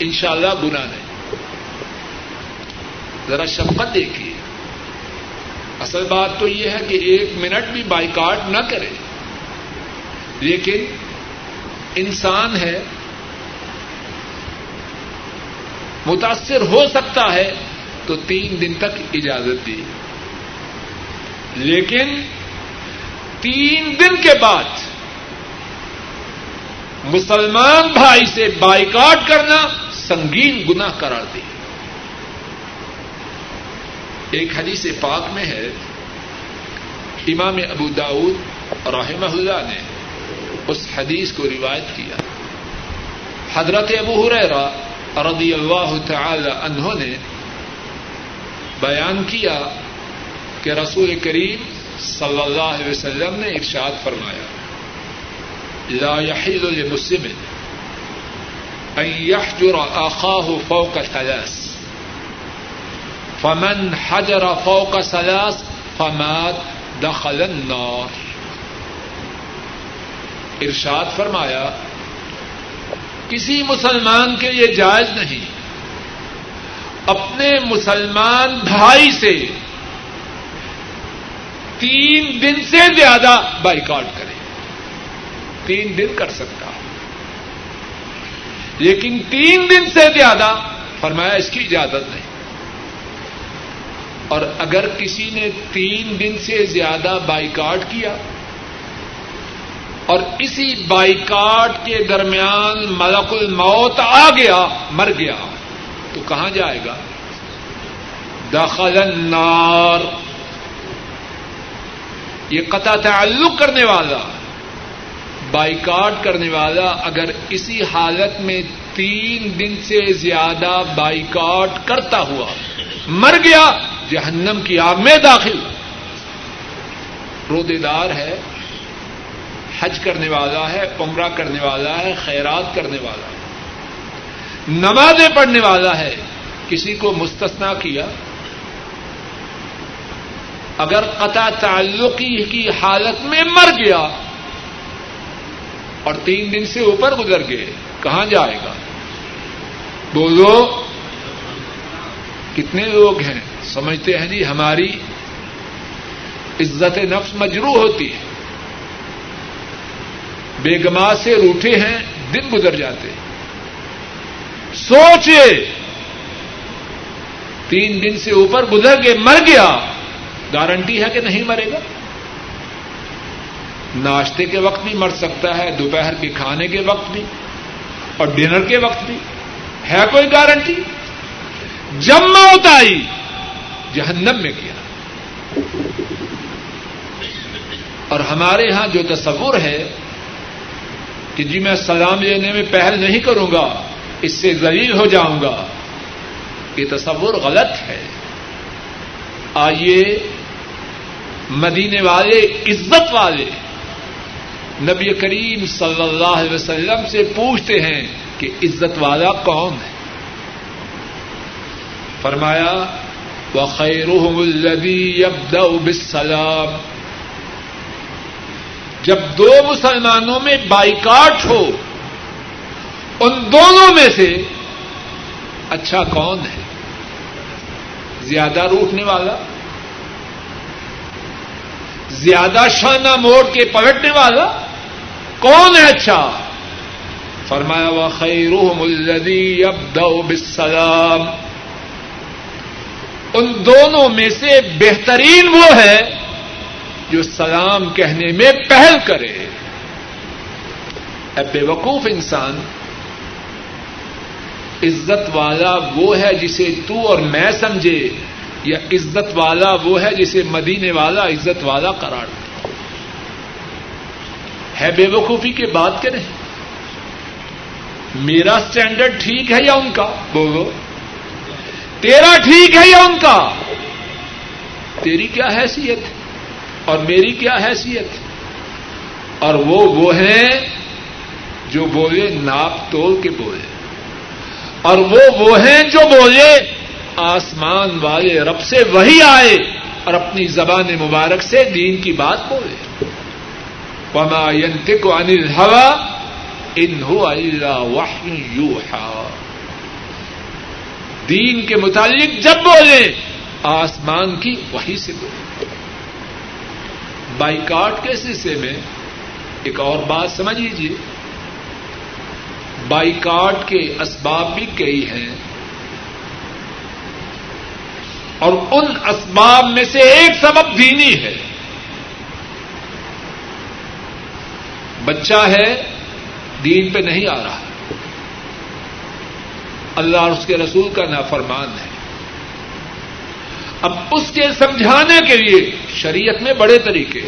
انشاءاللہ اللہ گنا نہیں۔ ذرا شفقت دیکھیے۔ اصل بات تو یہ ہے کہ ایک منٹ بھی بائیکاٹ نہ کرے۔ لیکن انسان ہے، متاثر ہو سکتا ہے تو تین دن تک اجازت دی۔ لیکن تین دن کے بعد مسلمان بھائی سے بائیکاٹ کرنا سنگین گنا قرار دی۔ ایک حدیث پاک میں ہے، امام ابو داود رحمہ اللہ نے اس حدیث کو روایت کیا۔ حضرت ابو حریرہ رضی اللہ تعالی عنہ نے بیان کیا کہ رسول کریم صلی اللہ علیہ وسلم نے ارشاد فرمایا، لا يحل لمسلم ان يحجر اخاه فوق ثلاث فمن حجر فوق ثلاث فمات دخل النار۔ ارشاد فرمایا، کسی مسلمان کے لیے جائز نہیں۔ اپنے مسلمان بھائی سے تین دن سے زیادہ بائیکاٹ کرے۔ تین دن کر سکتا۔ لیکن تین دن سے زیادہ فرمایا اس کی اجازت نہیں۔ اور اگر کسی نے تین دن سے زیادہ بائیکاٹ کیا اور اسی بائیکاٹ کے درمیان ملک الموت آ گیا، مر گیا، تو کہاں جائے گا؟ دخل النار۔ یہ قطع تعلق کرنے والا، بائیکاٹ کرنے والا اگر اسی حالت میں تین دن سے زیادہ بائیکاٹ کرتا ہوا، مر گیا جہنم کی آگ میں داخل۔ رودے دار ہے، حج کرنے والا ہے، عمرہ کرنے والا ہے، خیرات کرنے والا ہے۔ نمازیں پڑھنے والا ہے، کسی کو مستثنا کیا۔ اگر قطع تعلقی کی حالت میں مر گیا اور تین دن سے اوپر گزر گئے، کہاں جائے گا؟ بولو، کتنے لوگ ہیں؟ سمجھتے ہیں جی ہماری عزت نفس مجرو ہوتی ہے۔ بیگما سے روٹے ہیں، دن گزر جاتے۔ سوچے تین دن سے اوپر گزر کے مر گیا، گارنٹی ہے کہ نہیں مرے گا؟ ناشتے کے وقت بھی مر سکتا ہے، دوپہر کے کھانے کے وقت بھی، اور ڈنر کے وقت بھی۔ ہے کوئی گارنٹی؟ جب موت آئی جہنم میں کیا۔ اور ہمارے یہاں جو تصور ہے کہ جی میں سلام لینے میں پہل نہیں کروں گا، اس سے ذلیل ہو جاؤں گا، یہ تصور غلط ہے۔ آئیے مدینے والے، عزت والے نبی کریم صلی اللہ علیہ وسلم سے پوچھتے ہیں کہ عزت والا کون ہے؟ فرمایا وخيرهم الذي يبدأ بالسلام. جب دو مسلمانوں میں بائیکاٹ ہو، ان دونوں میں سے اچھا کون ہے؟ زیادہ روٹنے والا، زیادہ شانہ موڑ کے پلٹنے والا کون ہے اچھا؟ فرمایا و خیر الذی اب بالسلام. ان دونوں میں سے بہترین وہ ہے جو سلام کہنے میں پہل کرے۔ بے وقوف انسان، عزت والا وہ ہے جسے تو اور میں سمجھے، یا عزت والا وہ ہے جسے مدینے والا عزت والا قرار دے۔ ہے بے وقوفی کی بات کریں میرا اسٹینڈرڈ ٹھیک ہے یا ان کا؟ بولو۔ تیرا ٹھیک ہے یا ان کا؟ تیری کیا حیثیت؟ اور میری کیا حیثیت؟ اور وہ وہ ہیں جو بولے ناپ توڑ کے بولے اور وہ وہ ہیں جو بولے آسمان والے رب سے وہی آئے اور اپنی زبان مبارک سے دین کی بات بولے۔ پما ینت کو انل ہوا انہو اللہ وحی یوحا دین کے متعلق جب بولے آسمان کی وہی سے بولے بائیکاٹ کے سلسلے میں ایک اور بات سمجھ لیجیے بائیکاٹ کے اسباب بھی کئی ہیں۔ اور ان اسباب میں سے ایک سبب دینی ہے۔ بچہ ہے، دین پہ نہیں آ رہا۔ اللہ اور اس کے رسول کا نافرمان ہے۔ اب اس کے سمجھانے کے لیے شریعت میں بڑے طریقے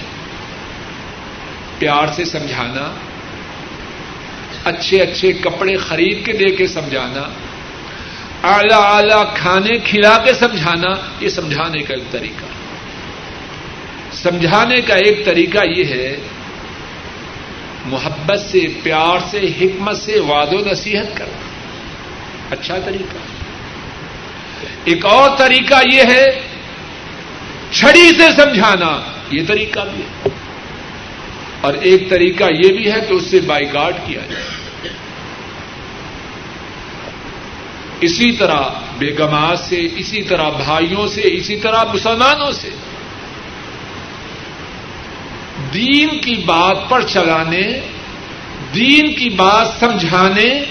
پیار سے سمجھانا، اچھے اچھے کپڑے خرید کے دے کے سمجھانا، اعلی اعلی کھانے کھلا کے سمجھانا، یہ سمجھانے کا ایک طریقہ۔ سمجھانے کا ایک طریقہ یہ ہے، محبت سے، پیار سے، حکمت سے واد و نصیحت کرنا۔ اچھا طریقہ۔ ایک اور طریقہ یہ ہے، چھڑی سے سمجھانا، یہ طریقہ بھی ہے۔ اور ایک طریقہ یہ بھی ہے کہ اس سے بائیکاٹ کیا جائے۔ اسی طرح بیگمات سے، اسی طرح بھائیوں سے، اسی طرح مسلمانوں سے۔ دین کی بات پر چلانے، دین کی بات سمجھانے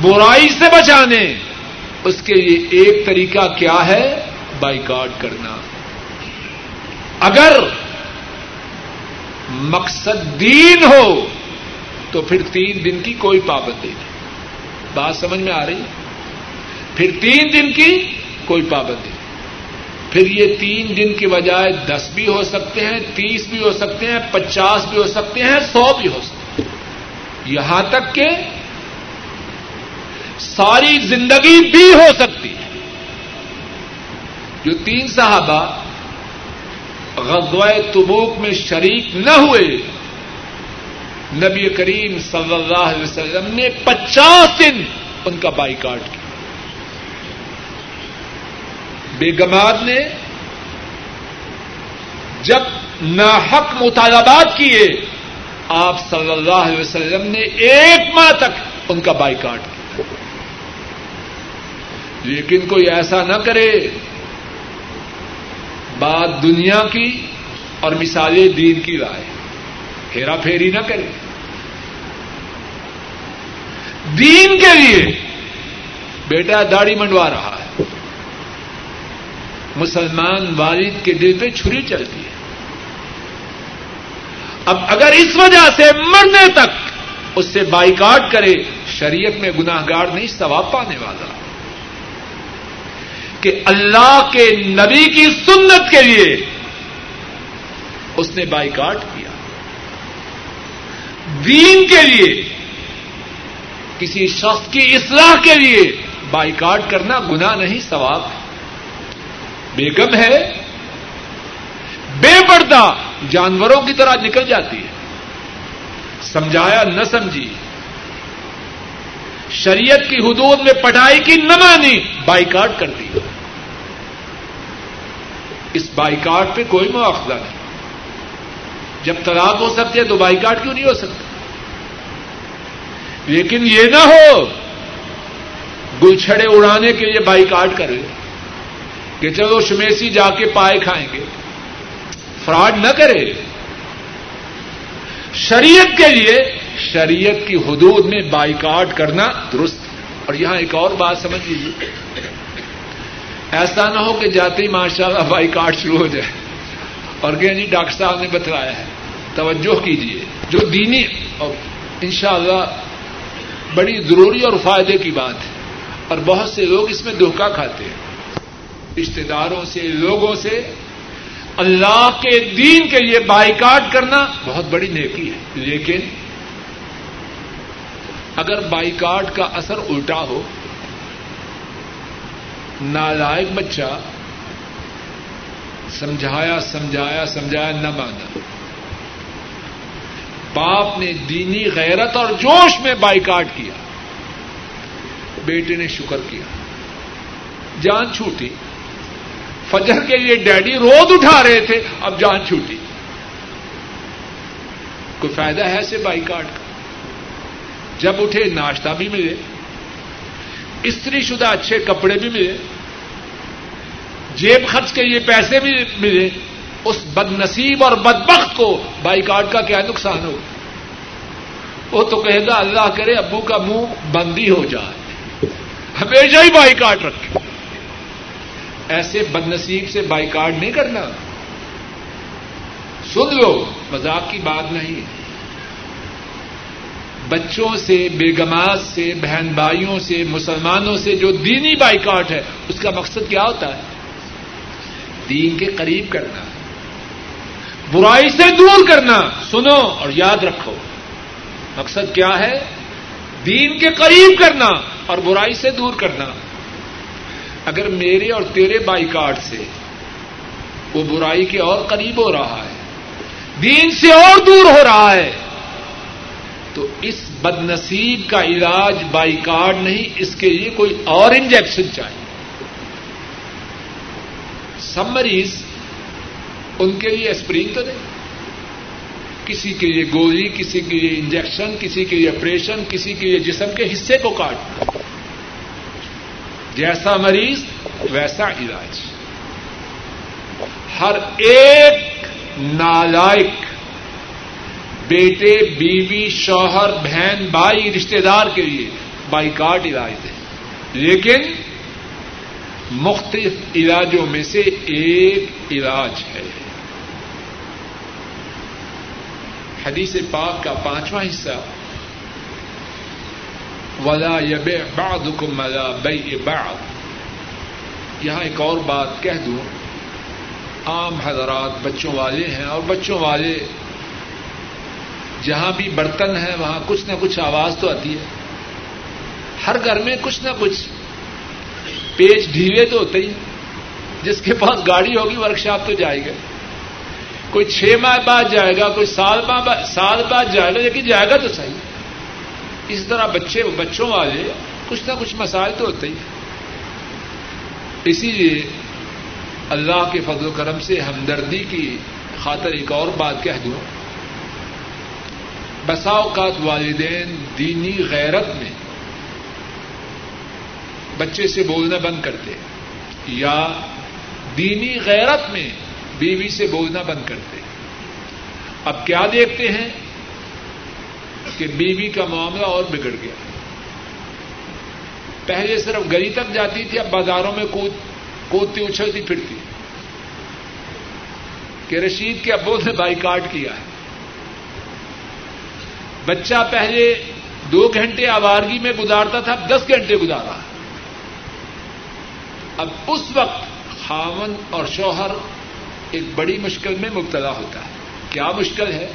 برائی سے بچانے۔ اس کے لیے ایک طریقہ کیا ہے؟ بائیکاٹ کرنا۔ اگر مقصد دین ہو، تو پھر تین دن کی کوئی پابندی نہیں۔ بات سمجھ میں آ رہی؟ پھر تین دن کی کوئی پابندی نہیں۔ پھر یہ تین دن کی بجائے دس بھی ہو سکتے ہیں، تیس بھی ہو سکتے ہیں، پچاس بھی ہو سکتے ہیں، سو بھی ہو سکتے ہیں۔ یہاں تک کہ ساری زندگی بھی ہو سکتی ہے۔ جو تین صحابہ غزوہ تبوک میں شریک نہ ہوئے، نبی کریم صلی اللہ علیہ وسلم نے پچاس دن ان کا بائیکاٹ کیا۔ بیگماد نے جب ناحق مطالبات کیے، آپ صلی اللہ علیہ وسلم نے ایک ماہ تک ان کا بائیکاٹ کیا۔ لیکن کوئی ایسا نہ کرے بات دنیا کی اور مثالیں دین کی رائے ہیرا پھیری نہ کرے۔ دین کے لیے بیٹا داڑھی منڈوا رہا ہے۔ مسلمان والد کے دل پہ چھری چلتی ہے۔ اب اگر اس وجہ سے مرنے تک اس سے بائیکاٹ کرے، شریعت میں گناہ گار نہیں، ثواب پانے والا۔ کہ اللہ کے نبی کی سنت کے لیے اس نے بائیکاٹ کیا۔ دین کے لیے، کسی شخص کی اصلاح کے لیے بائیکاٹ کرنا گنا نہیں، ثواب بیگم ہے، بے پردہ جانوروں کی طرح نکل جاتی ہے۔ سمجھایا نہ سمجھی۔ شریعت کی حدود میں پٹائی کی نہ مانی، بائیکاٹ کر دی۔ اس بائیکاٹ پہ کوئی مواخذہ نہیں۔ جب طلاق ہو سکتے تو بائیکاٹ کیوں نہیں ہو سکتا؟ لیکن یہ نہ ہو، گلچھڑے اڑانے کے لیے بائیکاٹ کرے۔ کہ چلو شمیسی جا کے پائے کھائیں گے۔ فراڈ نہ کرے۔ شریعت کے لیے، شریعت کی حدود میں بائیکاٹ کرنا درست۔ اور یہاں ایک اور بات سمجھ لیجیے ایسا نہ ہو کہ جاتے ہی ماشاء اللہ بائیکاٹ شروع ہو جائے۔ اور کہ جی ڈاکٹر صاحب نے بتلایا ہے۔ توجہ کیجیے جو دینی اور انشاءاللہ بڑی ضروری اور فائدے کی بات ہے۔ اور بہت سے لوگ اس میں دھوکہ کھاتے ہیں۔ رشتے داروں سے، لوگوں سے۔ اللہ کے دین کے لیے بائیکاٹ کرنا بہت بڑی نیکی ہے۔ لیکن اگر بائیکاٹ کا اثر الٹا ہو نالائق بچہ سمجھایا سمجھایا سمجھایا، نہ مانا۔ باپ نے دینی غیرت اور جوش میں بائیکاٹ کیا۔ بیٹے نے شکر کیا۔ جان چھوٹی۔ فجر کے لیے ڈیڈی روز اٹھا رہے تھے، اب جان چھوٹی۔ کوئی فائدہ ہے ایسے بائیکاٹ کا؟ جب اٹھے، ناشتہ بھی ملے۔ استری شدہ اچھے کپڑے بھی ملے، جیب خرچ کے لیے پیسے بھی ملے، اس بد نصیب اور بدبخت کو بائی کارڈ کا کیا نقصان ہو؟ وہ تو کہے گا، اللہ کرے ابو کا منہ بندی ہو جائے۔ ہمیشہ ہی بائی کاٹ رکھے۔ ایسے بد نصیب سے بائی کاٹ نہیں کرنا۔ سن لو، مذاق کی بات نہیں ہے۔ بچوں سے، بیگمات سے، بہن بھائیوں سے، مسلمانوں سے جو دینی بائی کاٹ ہے، اس کا مقصد کیا ہوتا ہے؟ دین کے قریب کرنا، برائی سے دور کرنا، سنو اور یاد رکھو۔ مقصد کیا ہے؟ دین کے قریب کرنا اور برائی سے دور کرنا۔ اگر میرے اور تیرے بائی کاٹ سے وہ برائی کے اور قریب ہو رہا ہے، دین سے اور دور ہو رہا ہے تو اس بد نصیب کا علاج بائی کارڈ نہیں، اس کے لیے کوئی اور انجیکشن چاہیے۔ سب مریض ان کے لیے اسپرین تو نہیں۔ کسی کے لیے گولی، کسی کے لیے انجیکشن، کسی کے لیے آپریشن کسی کے لیے جسم کے حصے کو کاٹ۔ جیسا مریض، ویسا علاج۔ ہر ایک نالائک بیٹے، بیوی، شوہر، بہن، بھائی رشتے دار کے لیے بائی کارڈ علاج دیں لیکن مختلف علاجوں میں سے ایک علاج ہے۔ حدیث پاک کا پانچواں حصہ۔ ولا یب باد حکم ملا بئی بعد یہاں ایک اور بات کہہ دوں۔ عام حضرات بچوں والے ہیں اور بچوں والے جہاں بھی برتن ہے وہاں کچھ نہ کچھ آواز تو آتی ہے۔ ہر گھر میں کچھ نہ کچھ پیج ڈھیلے تو ہوتے ہی جس کے پاس گاڑی ہوگی، ورک شاپ تو جائے گا۔ کوئی چھ ماہ بعد جائے گا، کوئی سال سال بعد جائے گا، لیکن جائے گا تو صحیح۔ اس طرح بچے بچوں والے کچھ نہ کچھ مسائل تو ہوتے ہی اسی لیے اللہ کے فضل و کرم سے ہمدردی کی خاطر ایک اور بات کہہ دوں۔ بسا اوقات والدین دینی غیرت میں بچے سے بولنا بند کرتے یا دینی غیرت میں بیوی سے بولنا بند کرتے اب کیا دیکھتے ہیں کہ بیوی کا معاملہ اور بگڑ گیا۔ پہلے صرف گلی تک جاتی تھی، اب بازاروں میں کودتی، اچھلتی پھرتی۔ کہ رشید کے ابو نے بائی کاٹ کیا ہے۔ بچہ پہلے دو گھنٹے آوارگی میں گزارتا تھا، اب دس گھنٹے گزارا۔ اب اس وقت خاون اور شوہر ایک بڑی مشکل میں مبتلا ہوتا ہے۔ کیا مشکل ہے؟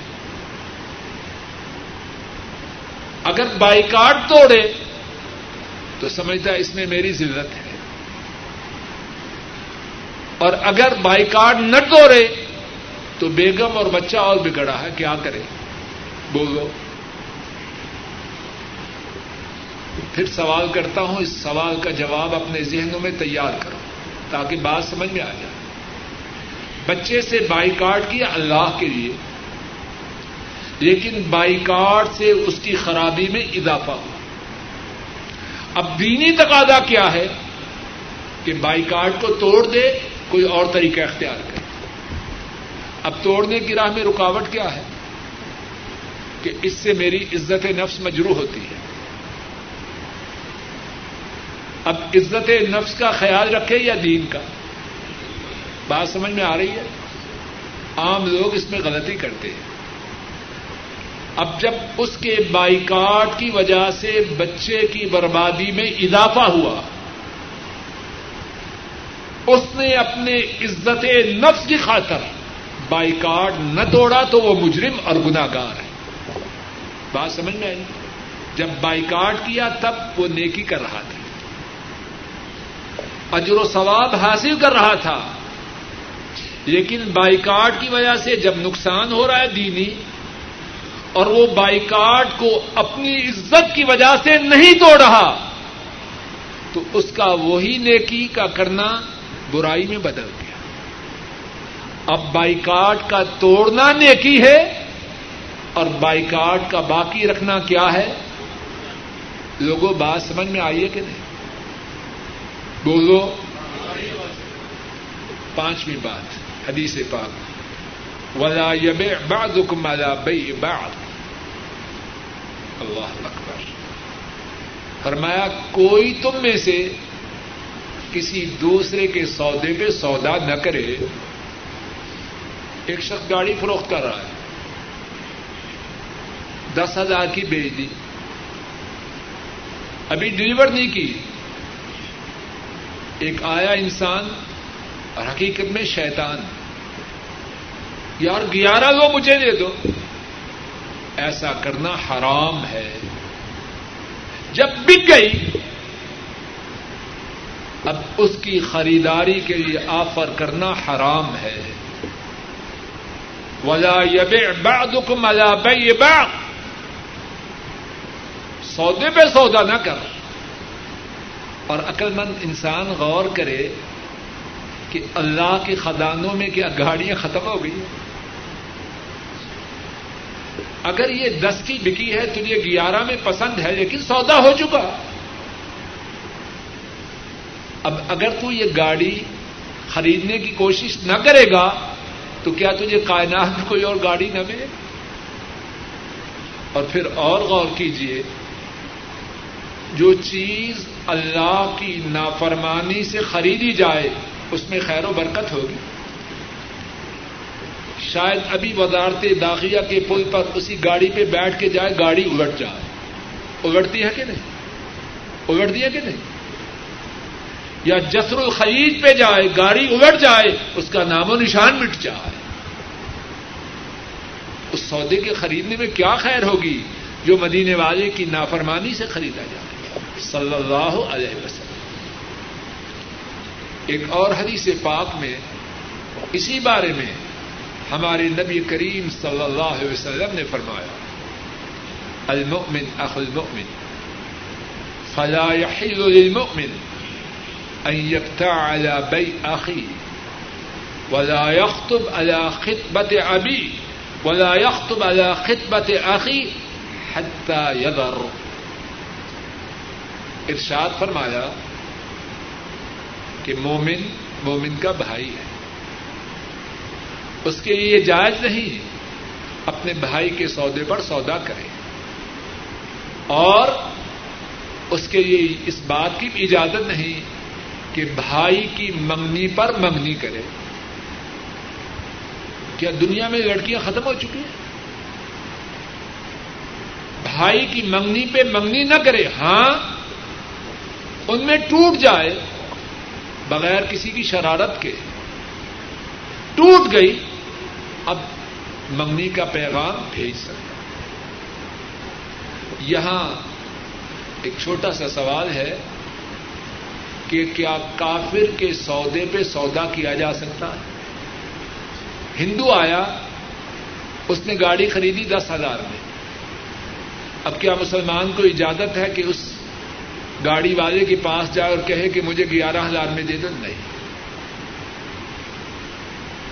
اگر بائی توڑے، تو سمجھتا ہے اس میں میری ضرورت ہے۔ اور اگر بائی نہ توڑے، تو بیگم اور بچہ اور بگڑا ہے۔ کیا کرے؟ بولو۔ پھر سوال کرتا ہوں، اس سوال کا جواب اپنے ذہنوں میں تیار کرو تاکہ بات سمجھ میں آ جائے۔ بچے سے بائی کارڈ کیا اللہ کے لیے؟ لیکن بائی کارڈ سے اس کی خرابی میں اضافہ ہوا۔ اب دینی تقاضا کیا ہے؟ کہ بائی کارڈ کو توڑ دے، کوئی اور طریقہ اختیار کرے۔ اب توڑنے کی راہ میں رکاوٹ کیا ہے؟ کہ اس سے میری عزت نفس مجروح ہوتی ہے۔ اب عزت نفس کا خیال رکھے یا دین کا؟ بات سمجھ میں آ رہی ہے؟ عام لوگ اس میں غلطی کرتے ہیں۔ اب جب اس کے بائیکاٹ کی وجہ سے بچے کی بربادی میں اضافہ ہوا، اس نے اپنے عزت نفس کی خاطر بائیکاٹ نہ توڑا تو وہ مجرم اور گناگار ہے۔ بات سمجھ میں آئی؟ جب بائیکاٹ کیا تب وہ نیکی کر رہا تھا۔ اجر و ثواب حاصل کر رہا تھا۔ لیکن بائیکاٹ کی وجہ سے جب نقصان ہو رہا ہے دینی، اور وہ بائیکاٹ کو اپنی عزت کی وجہ سے نہیں توڑ رہا، تو اس کا وہی نیکی کا کرنا برائی میں بدل گیا۔ اب بائیکاٹ کا توڑنا نیکی ہے، اور بائیکاٹ کا باقی رکھنا کیا ہے؟ لوگوں، بات سمجھ میں آئیے کہ نہیں؟ بولو۔ پانچویں بات، حدیث پاک۔ ولا یب بعض کم بئی بعض۔ اللہ اکبر۔ فرمایا، کوئی تم میں سے کسی دوسرے کے سودے پہ سودا نہ کرے۔ ایک شخص گاڑی فروخت کر رہا ہے۔ دس ہزار کی بیچ دی۔ ابھی ڈلیور نہیں کی۔ ایک آیا انسان اور حقیقت میں شیطان۔ یار گیارہ لو مجھے دے دو۔ ایسا کرنا حرام ہے۔ جب بک گئی، اب اس کی خریداری کے لیے آفر کرنا حرام ہے۔ ولا یب بعضکم على بیع بعض۔ سودے پہ سودا نہ کر اور عقل مند انسان غور کرے کہ اللہ کے خدانوں میں کیا گاڑیاں ختم ہو گئی؟ اگر یہ دس کی بکی ہے تو یہ گیارہ میں پسند ہے، لیکن سودا ہو چکا۔ اب اگر تو یہ گاڑی خریدنے کی کوشش نہ کرے گا، تو کیا تجھے کائنات میں کوئی اور گاڑی نہ ملے؟ اور پھر اور غور کیجیے جو چیز اللہ کی نافرمانی سے خریدی جائے، اس میں خیر و برکت ہوگی۔ شاید ابھی وزارت داخلہ کے پل پر اسی گاڑی پہ بیٹھ کے جائے، گاڑی الٹ جائے۔ الٹتی ہے کہ نہیں؟ الٹتی ہے کہ نہیں؟ یا جسر الخلیج پہ جائے، گاڑی الٹ جائے، اس کا نام و نشان مٹ جائے۔ اس سودے کے خریدنے میں کیا خیر ہوگی جو مدینے والے کی نافرمانی سے خریدا جائے؟ صلی اللہ علیہ وسلم۔ ایک اور حدیث پاک میں، اسی بارے میں ہمارے نبی کریم صلی اللہ علیہ وسلم نے فرمایا، المؤمن اخ المؤمن، فلا يحل للمؤمن ان يبتع على بيع اخيه ولا يخطب على خطبة ابي ولا يخطب على خطبة اخي حتى يذر ارشاد فرمایا کہ مومن مومن کا بھائی ہے۔ اس کے لیے جائز نہیں اپنے بھائی کے سودے پر سودا کرے۔ اور اس کے لیے اس بات کی بھی اجازت نہیں کہ بھائی کی منگنی پر منگنی کرے۔ کیا دنیا میں لڑکیاں ختم ہو چکی ہیں؟ بھائی کی منگنی پہ منگنی نہ کرے ہاں ان میں ٹوٹ جائے بغیر کسی کی شرارت کے۔ ٹوٹ گئی، اب منگنی کا پیغام بھیج سکتا۔ یہاں ایک چھوٹا سا سوال ہے کہ کیا کافر کے سودے پہ سودا کیا جا سکتا ہے؟ ہندو آیا، اس نے گاڑی خریدی دس ہزار میں۔ اب کیا مسلمان کو اجازت ہے کہ اس گاڑی والے کے پاس جائے اور کہے کہ مجھے گیارہ ہزار میں دے دو۔ نہیں۔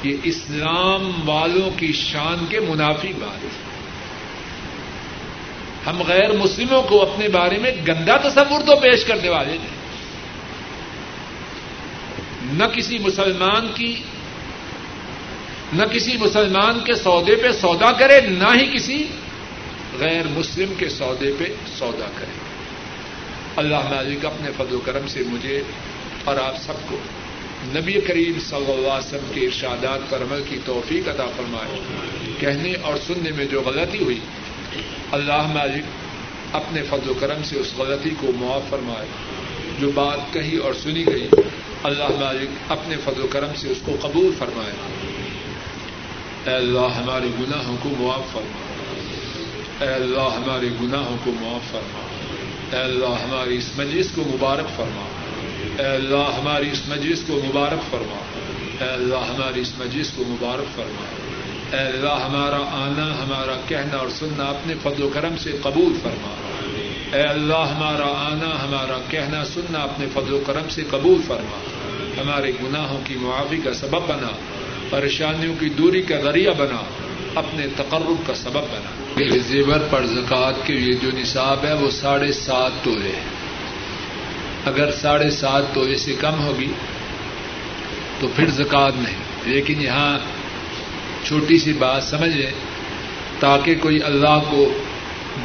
یہ اسلام والوں کی شان کے منافی بات ہے۔ ہم غیر مسلموں کو اپنے بارے میں گندا تصور تو پیش کرنے والے نہیں نہ کسی مسلمان کی، نہ کسی مسلمان کے سودے پہ سودا کرے، نہ ہی کسی غیر مسلم کے سودے پہ سودا کرے۔ اللہ مالک اپنے فضل و کرم سے مجھے اور آپ سب کو نبی کریم صلی اللہ علیہ وسلم کے ارشادات پر عمل کی توفیق عطا فرمائے۔ کہنے اور سننے میں جو غلطی ہوئی، اللہ مالک اپنے فضل و کرم سے اس غلطی کو معاف فرمائے۔ جو بات کہی اور سنی گئی، اللہ مالک اپنے فضل و کرم سے اس کو قبول فرمائے۔ اے اللہ ہمارے گناہوں کو معاف فرما۔ اے اللہ ہمارے گناہوں کو معاف فرما۔ اے اللہ ہماری اس مجلس کو مبارک فرما۔ اے اللہ ہماری اس مجلس کو مبارک فرما۔ اے اللہ ہماری اس مجلس کو مبارک فرما۔ اے اللہ ہمارا آنا، ہمارا کہنا اور سننا اپنے فضل و کرم سے قبول فرما۔ اے اللہ ہمارا آنا، ہمارا کہنا، سننا اپنے فضل و کرم سے قبول فرما۔ ہمارے گناہوں کی معافی کا سبب بنا، پریشانیوں کی دوری کا ذریعہ بنا، اپنے تقرب کا سبب بنا۔ زیور پر زکوٰۃ کے لیے جو نصاب ہے وہ ساڑھے سات تولے ہے اگر ساڑھے سات تولے سے کم ہوگی تو پھر زکوٰۃ نہیں۔ لیکن یہاں چھوٹی سی بات سمجھیں تاکہ کوئی اللہ کو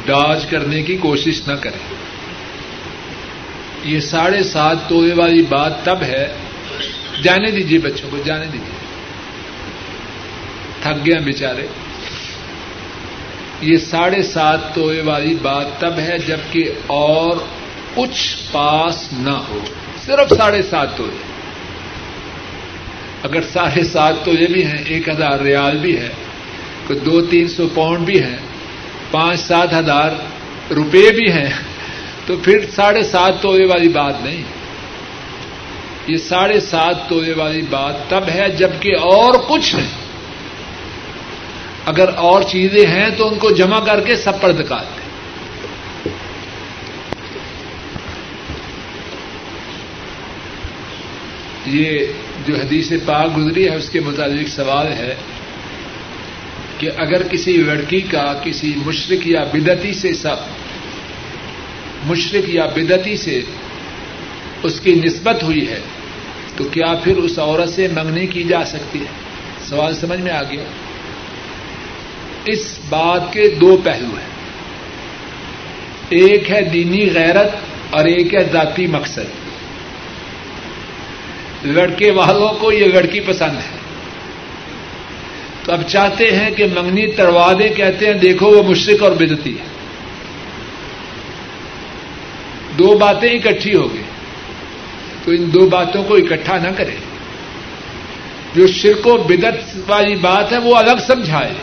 ڈاج کرنے کی کوشش نہ کریں یہ ساڑھے سات توے والی بات تب ہے۔ جانے دیجیے بچوں کو، جانے دیجیے تھک گیا بیچارے۔ یہ ساڑھے سات توے والی بات تب ہے جبکہ اور کچھ پاس نہ ہو۔ صرف ساڑھے سات توے۔ اگر ساڑھے سات توے بھی ہیں، ایک ہزار ریال بھی ہے کوئی دو تین سو پاؤنڈ بھی ہیں، پانچ سات ہزار روپے بھی ہیں، تو پھر ساڑھے سات توے والی بات نہیں۔ یہ ساڑھے سات توے والی بات تب ہے جبکہ اور کچھ نہیں۔ اگر اور چیزیں ہیں تو ان کو جمع کر کے سب پر دکھاتے یہ جو حدیث پاک گزری ہے، اس کے متعلق سوال ہے کہ اگر کسی لڑکی کا، کسی مشرق یا بدتی سے سب مشرق یا بدتی سے اس کی نسبت ہوئی ہے، تو کیا پھر اس عورت سے منگنی کی جا سکتی ہے؟ سوال سمجھ میں آ گیا؟ اس بات کے دو پہلو ہیں۔ ایک ہے دینی غیرت اور ایک ہے ذاتی مقصد۔ لڑکے والوں کو یہ لڑکی پسند ہے۔ تو اب چاہتے ہیں کہ منگنی تروا دیں کہتے ہیں، دیکھو وہ مشرق اور بدتی ہے۔ دو باتیں اکٹھی ہو گئی تو ان دو باتوں کو اکٹھا نہ کرے جو شرک و بدت والی بات ہے، وہ الگ سمجھائے۔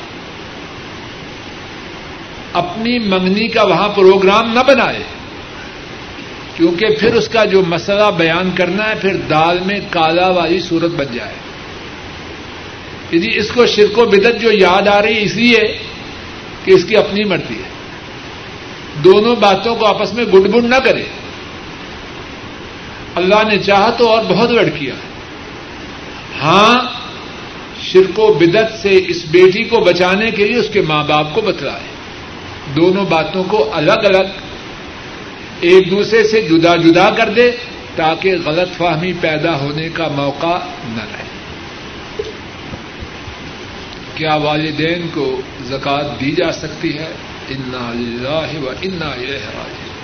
اپنی منگنی کا وہاں پروگرام نہ بنائے۔ کیونکہ پھر اس کا جو مسئلہ بیان کرنا ہے، پھر دال میں کالا والی صورت بن جائے۔ جی اس کو شرک و بدت جو یاد آ رہی اس لیے کہ اس کی اپنی مرضی ہے۔ دونوں باتوں کو آپس میں گڈ بڈ نہ کرے۔ اللہ نے چاہا تو اور بہت لڑکیاں ہاں شرک و بدت سے اس بیٹی کو بچانے کے لیے اس کے ماں باپ کو بتلائے۔ دونوں باتوں کو الگ الگ ایک دوسرے سے جدا جدا کر دے تاکہ غلط فہمی پیدا ہونے کا موقع نہ رہے۔ کیا والدین کو زکات دی جا سکتی ہے؟ انا اللہ و انا راجعون۔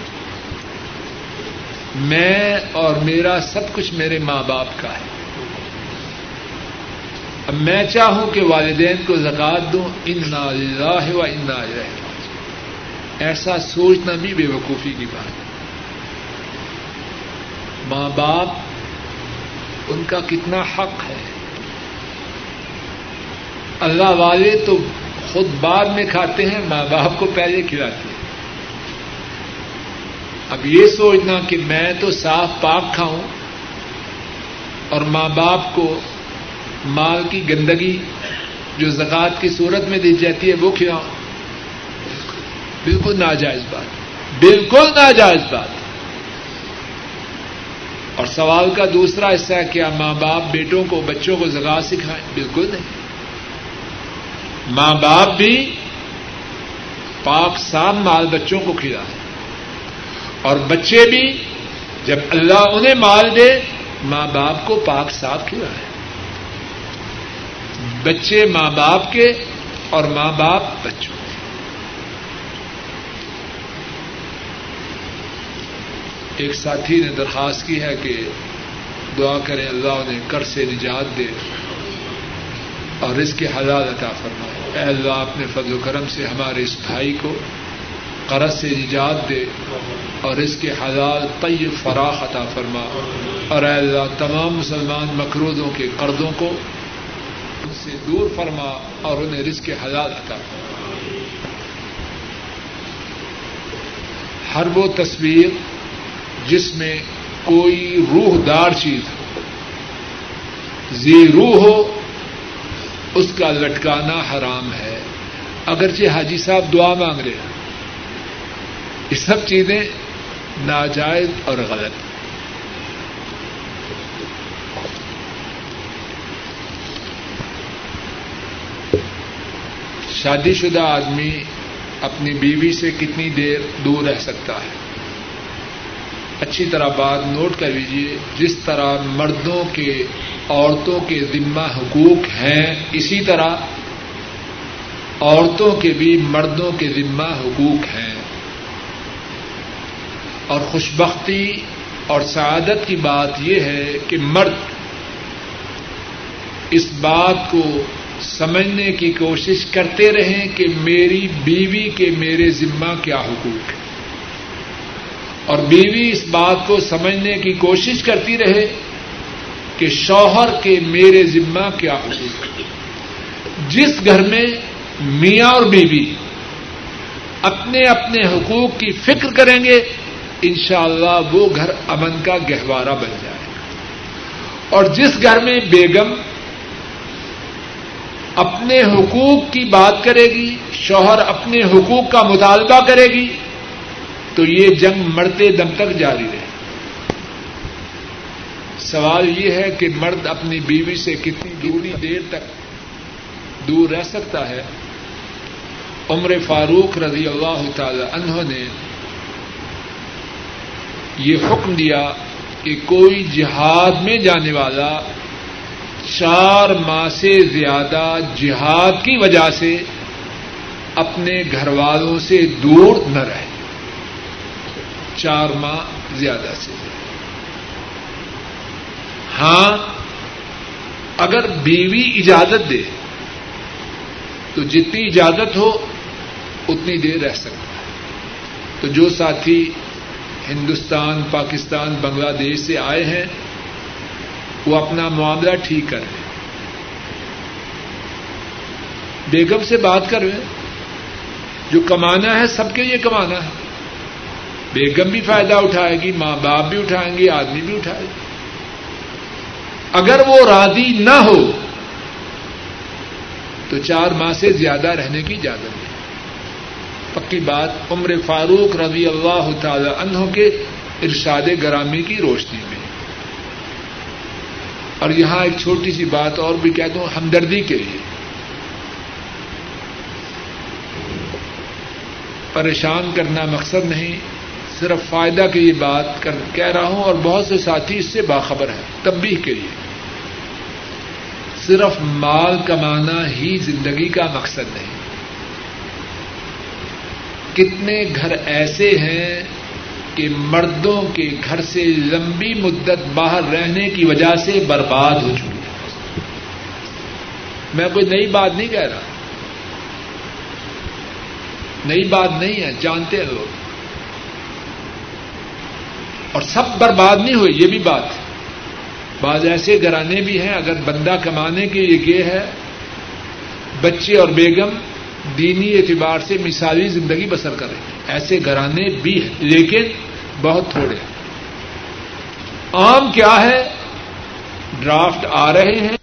میں اور میرا سب کچھ میرے ماں باپ کا ہے۔ اب میں چاہوں کہ والدین کو زکات دوں۔ انا اللہ و انا ایسا سوچنا بھی بے وقوفی کی بات ہے۔ ماں باپ، ان کا کتنا حق ہے۔ اللہ والے تو خود بعد میں کھاتے ہیں، ماں باپ کو پہلے کھلاتے ہیں۔ اب یہ سوچنا کہ میں تو صاف پاک کھاؤں اور ماں باپ کو مال کی گندگی جو زکات کی صورت میں دی جاتی ہے، وہ کھلاؤں۔ بالکل ناجائز بات بالکل ناجائز بات اور سوال کا دوسرا حصہ ہے کیا ماں باپ بیٹوں کو بچوں کو زکات سکھائیں؟ بالکل نہیں۔ ماں باپ بھی پاک صاف مال بچوں کو کھلائیں اور بچے بھی جب اللہ انہیں مال دے، ماں باپ کو پاک صاف کھلائیں بچے ماں باپ کے اور ماں باپ بچوں۔ ایک ساتھی نے درخواست کی ہے کہ دعا کریں اللہ انہیں کر سے نجات دے اور اس کے حلال عطا فرمائے۔ اے اللہ اپنے فضل و کرم سے ہمارے اس بھائی کو قرض سے نجات دے اور اس کے حلال طیب فراخ عطا فرما۔ اور اے اللہ، تمام مسلمان مقروضوں کے قرضوں کو ان سے دور فرما اور انہیں رزق کے حلال عطا فرما۔ ہر وہ تصویر جس میں کوئی روح دار چیز ہو۔ زی روح ہو، اس کا لٹکانا حرام ہے۔ اگرچہ حاجی صاحب دعا مانگ رہے ہیں۔ یہ سب چیزیں ناجائز اور غلط۔ شادی شدہ آدمی اپنی بیوی سے کتنی دیر دور رہ سکتا ہے؟ اچھی طرح بات نوٹ کر لیجیے جس طرح مردوں کے، عورتوں کے ذمہ حقوق ہیں، اسی طرح عورتوں کے بھی مردوں کے ذمہ حقوق ہیں۔ اور خوشبختی اور سعادت کی بات یہ ہے کہ مرد اس بات کو سمجھنے کی کوشش کرتے رہیں کہ میری بیوی کے میرے ذمہ کیا حقوق ہے اور بیوی اس بات کو سمجھنے کی کوشش کرتی رہے کہ شوہر کے میرے ذمہ کیا حقوق جس گھر میں میاں اور بیوی اپنے اپنے حقوق کی فکر کریں گے، انشاءاللہ وہ گھر امن کا گہوارہ بن جائے اور جس گھر میں بیگم اپنے حقوق کی بات کرے گی، شوہر اپنے حقوق کا مطالبہ کرے گی تو یہ جنگ مرتے دم تک جاری رہے۔ سوال یہ ہے کہ مرد اپنی بیوی سے کتنی دوری دیر تک دور رہ سکتا ہے؟ عمر فاروق رضی اللہ تعالی عنہ نے یہ حکم دیا کہ کوئی جہاد میں جانے والا چار ماہ سے زیادہ جہاد کی وجہ سے اپنے گھر والوں سے دور نہ رہے۔ چار ماہ زیادہ سے ہاں اگر بیوی اجازت دے، تو جتنی اجازت ہو، اتنی دیر رہ سکتا ہے۔ تو جو ساتھی ہندوستان، پاکستان، بنگلہ دیش سے آئے ہیں، وہ اپنا معاملہ ٹھیک کر رہے بیگم سے بات کر رہے ہیں۔ جو کمانا ہے، سب کے لیے کمانا ہے۔ بیگم بھی فائدہ اٹھائے گی، ماں باپ بھی اٹھائیں گے، آدمی بھی اٹھائے گی اگر وہ راضی نہ ہو، تو چار ماہ سے زیادہ رہنے کی اجازت ہے پکی بات، عمر فاروق رضی اللہ تعالی عنہ کے ارشاد گرامی کی روشنی میں۔ اور یہاں ایک چھوٹی سی بات اور بھی کہہ دوں، ہمدردی کے لیے۔ پریشان کرنا مقصد نہیں صرف فائدہ کے لیے بات کہہ رہا ہوں اور بہت سے ساتھی اس سے باخبر ہیں تبھی کے لیے۔ صرف مال کمانا ہی زندگی کا مقصد نہیں۔ کتنے گھر ایسے ہیں کہ مردوں کے گھر سے لمبی مدت باہر رہنے کی وجہ سے برباد ہو چکی ہے میں کوئی نئی بات نہیں کہہ رہا۔ نئی بات نہیں ہے، جانتے ہیں لوگ۔ اور سب برباد نہیں ہوئی، یہ بھی بات۔ بعض ایسے گھرانے بھی ہیں، اگر بندہ کمانے کے لیے یہ ہے، بچے اور بیگم دینی اعتبار سے مثالی زندگی بسر کریں۔ ایسے گھرانے بھی ہیں، لیکن بہت تھوڑے۔ عام کیا ہے؟ ڈرافٹ آ رہے ہیں۔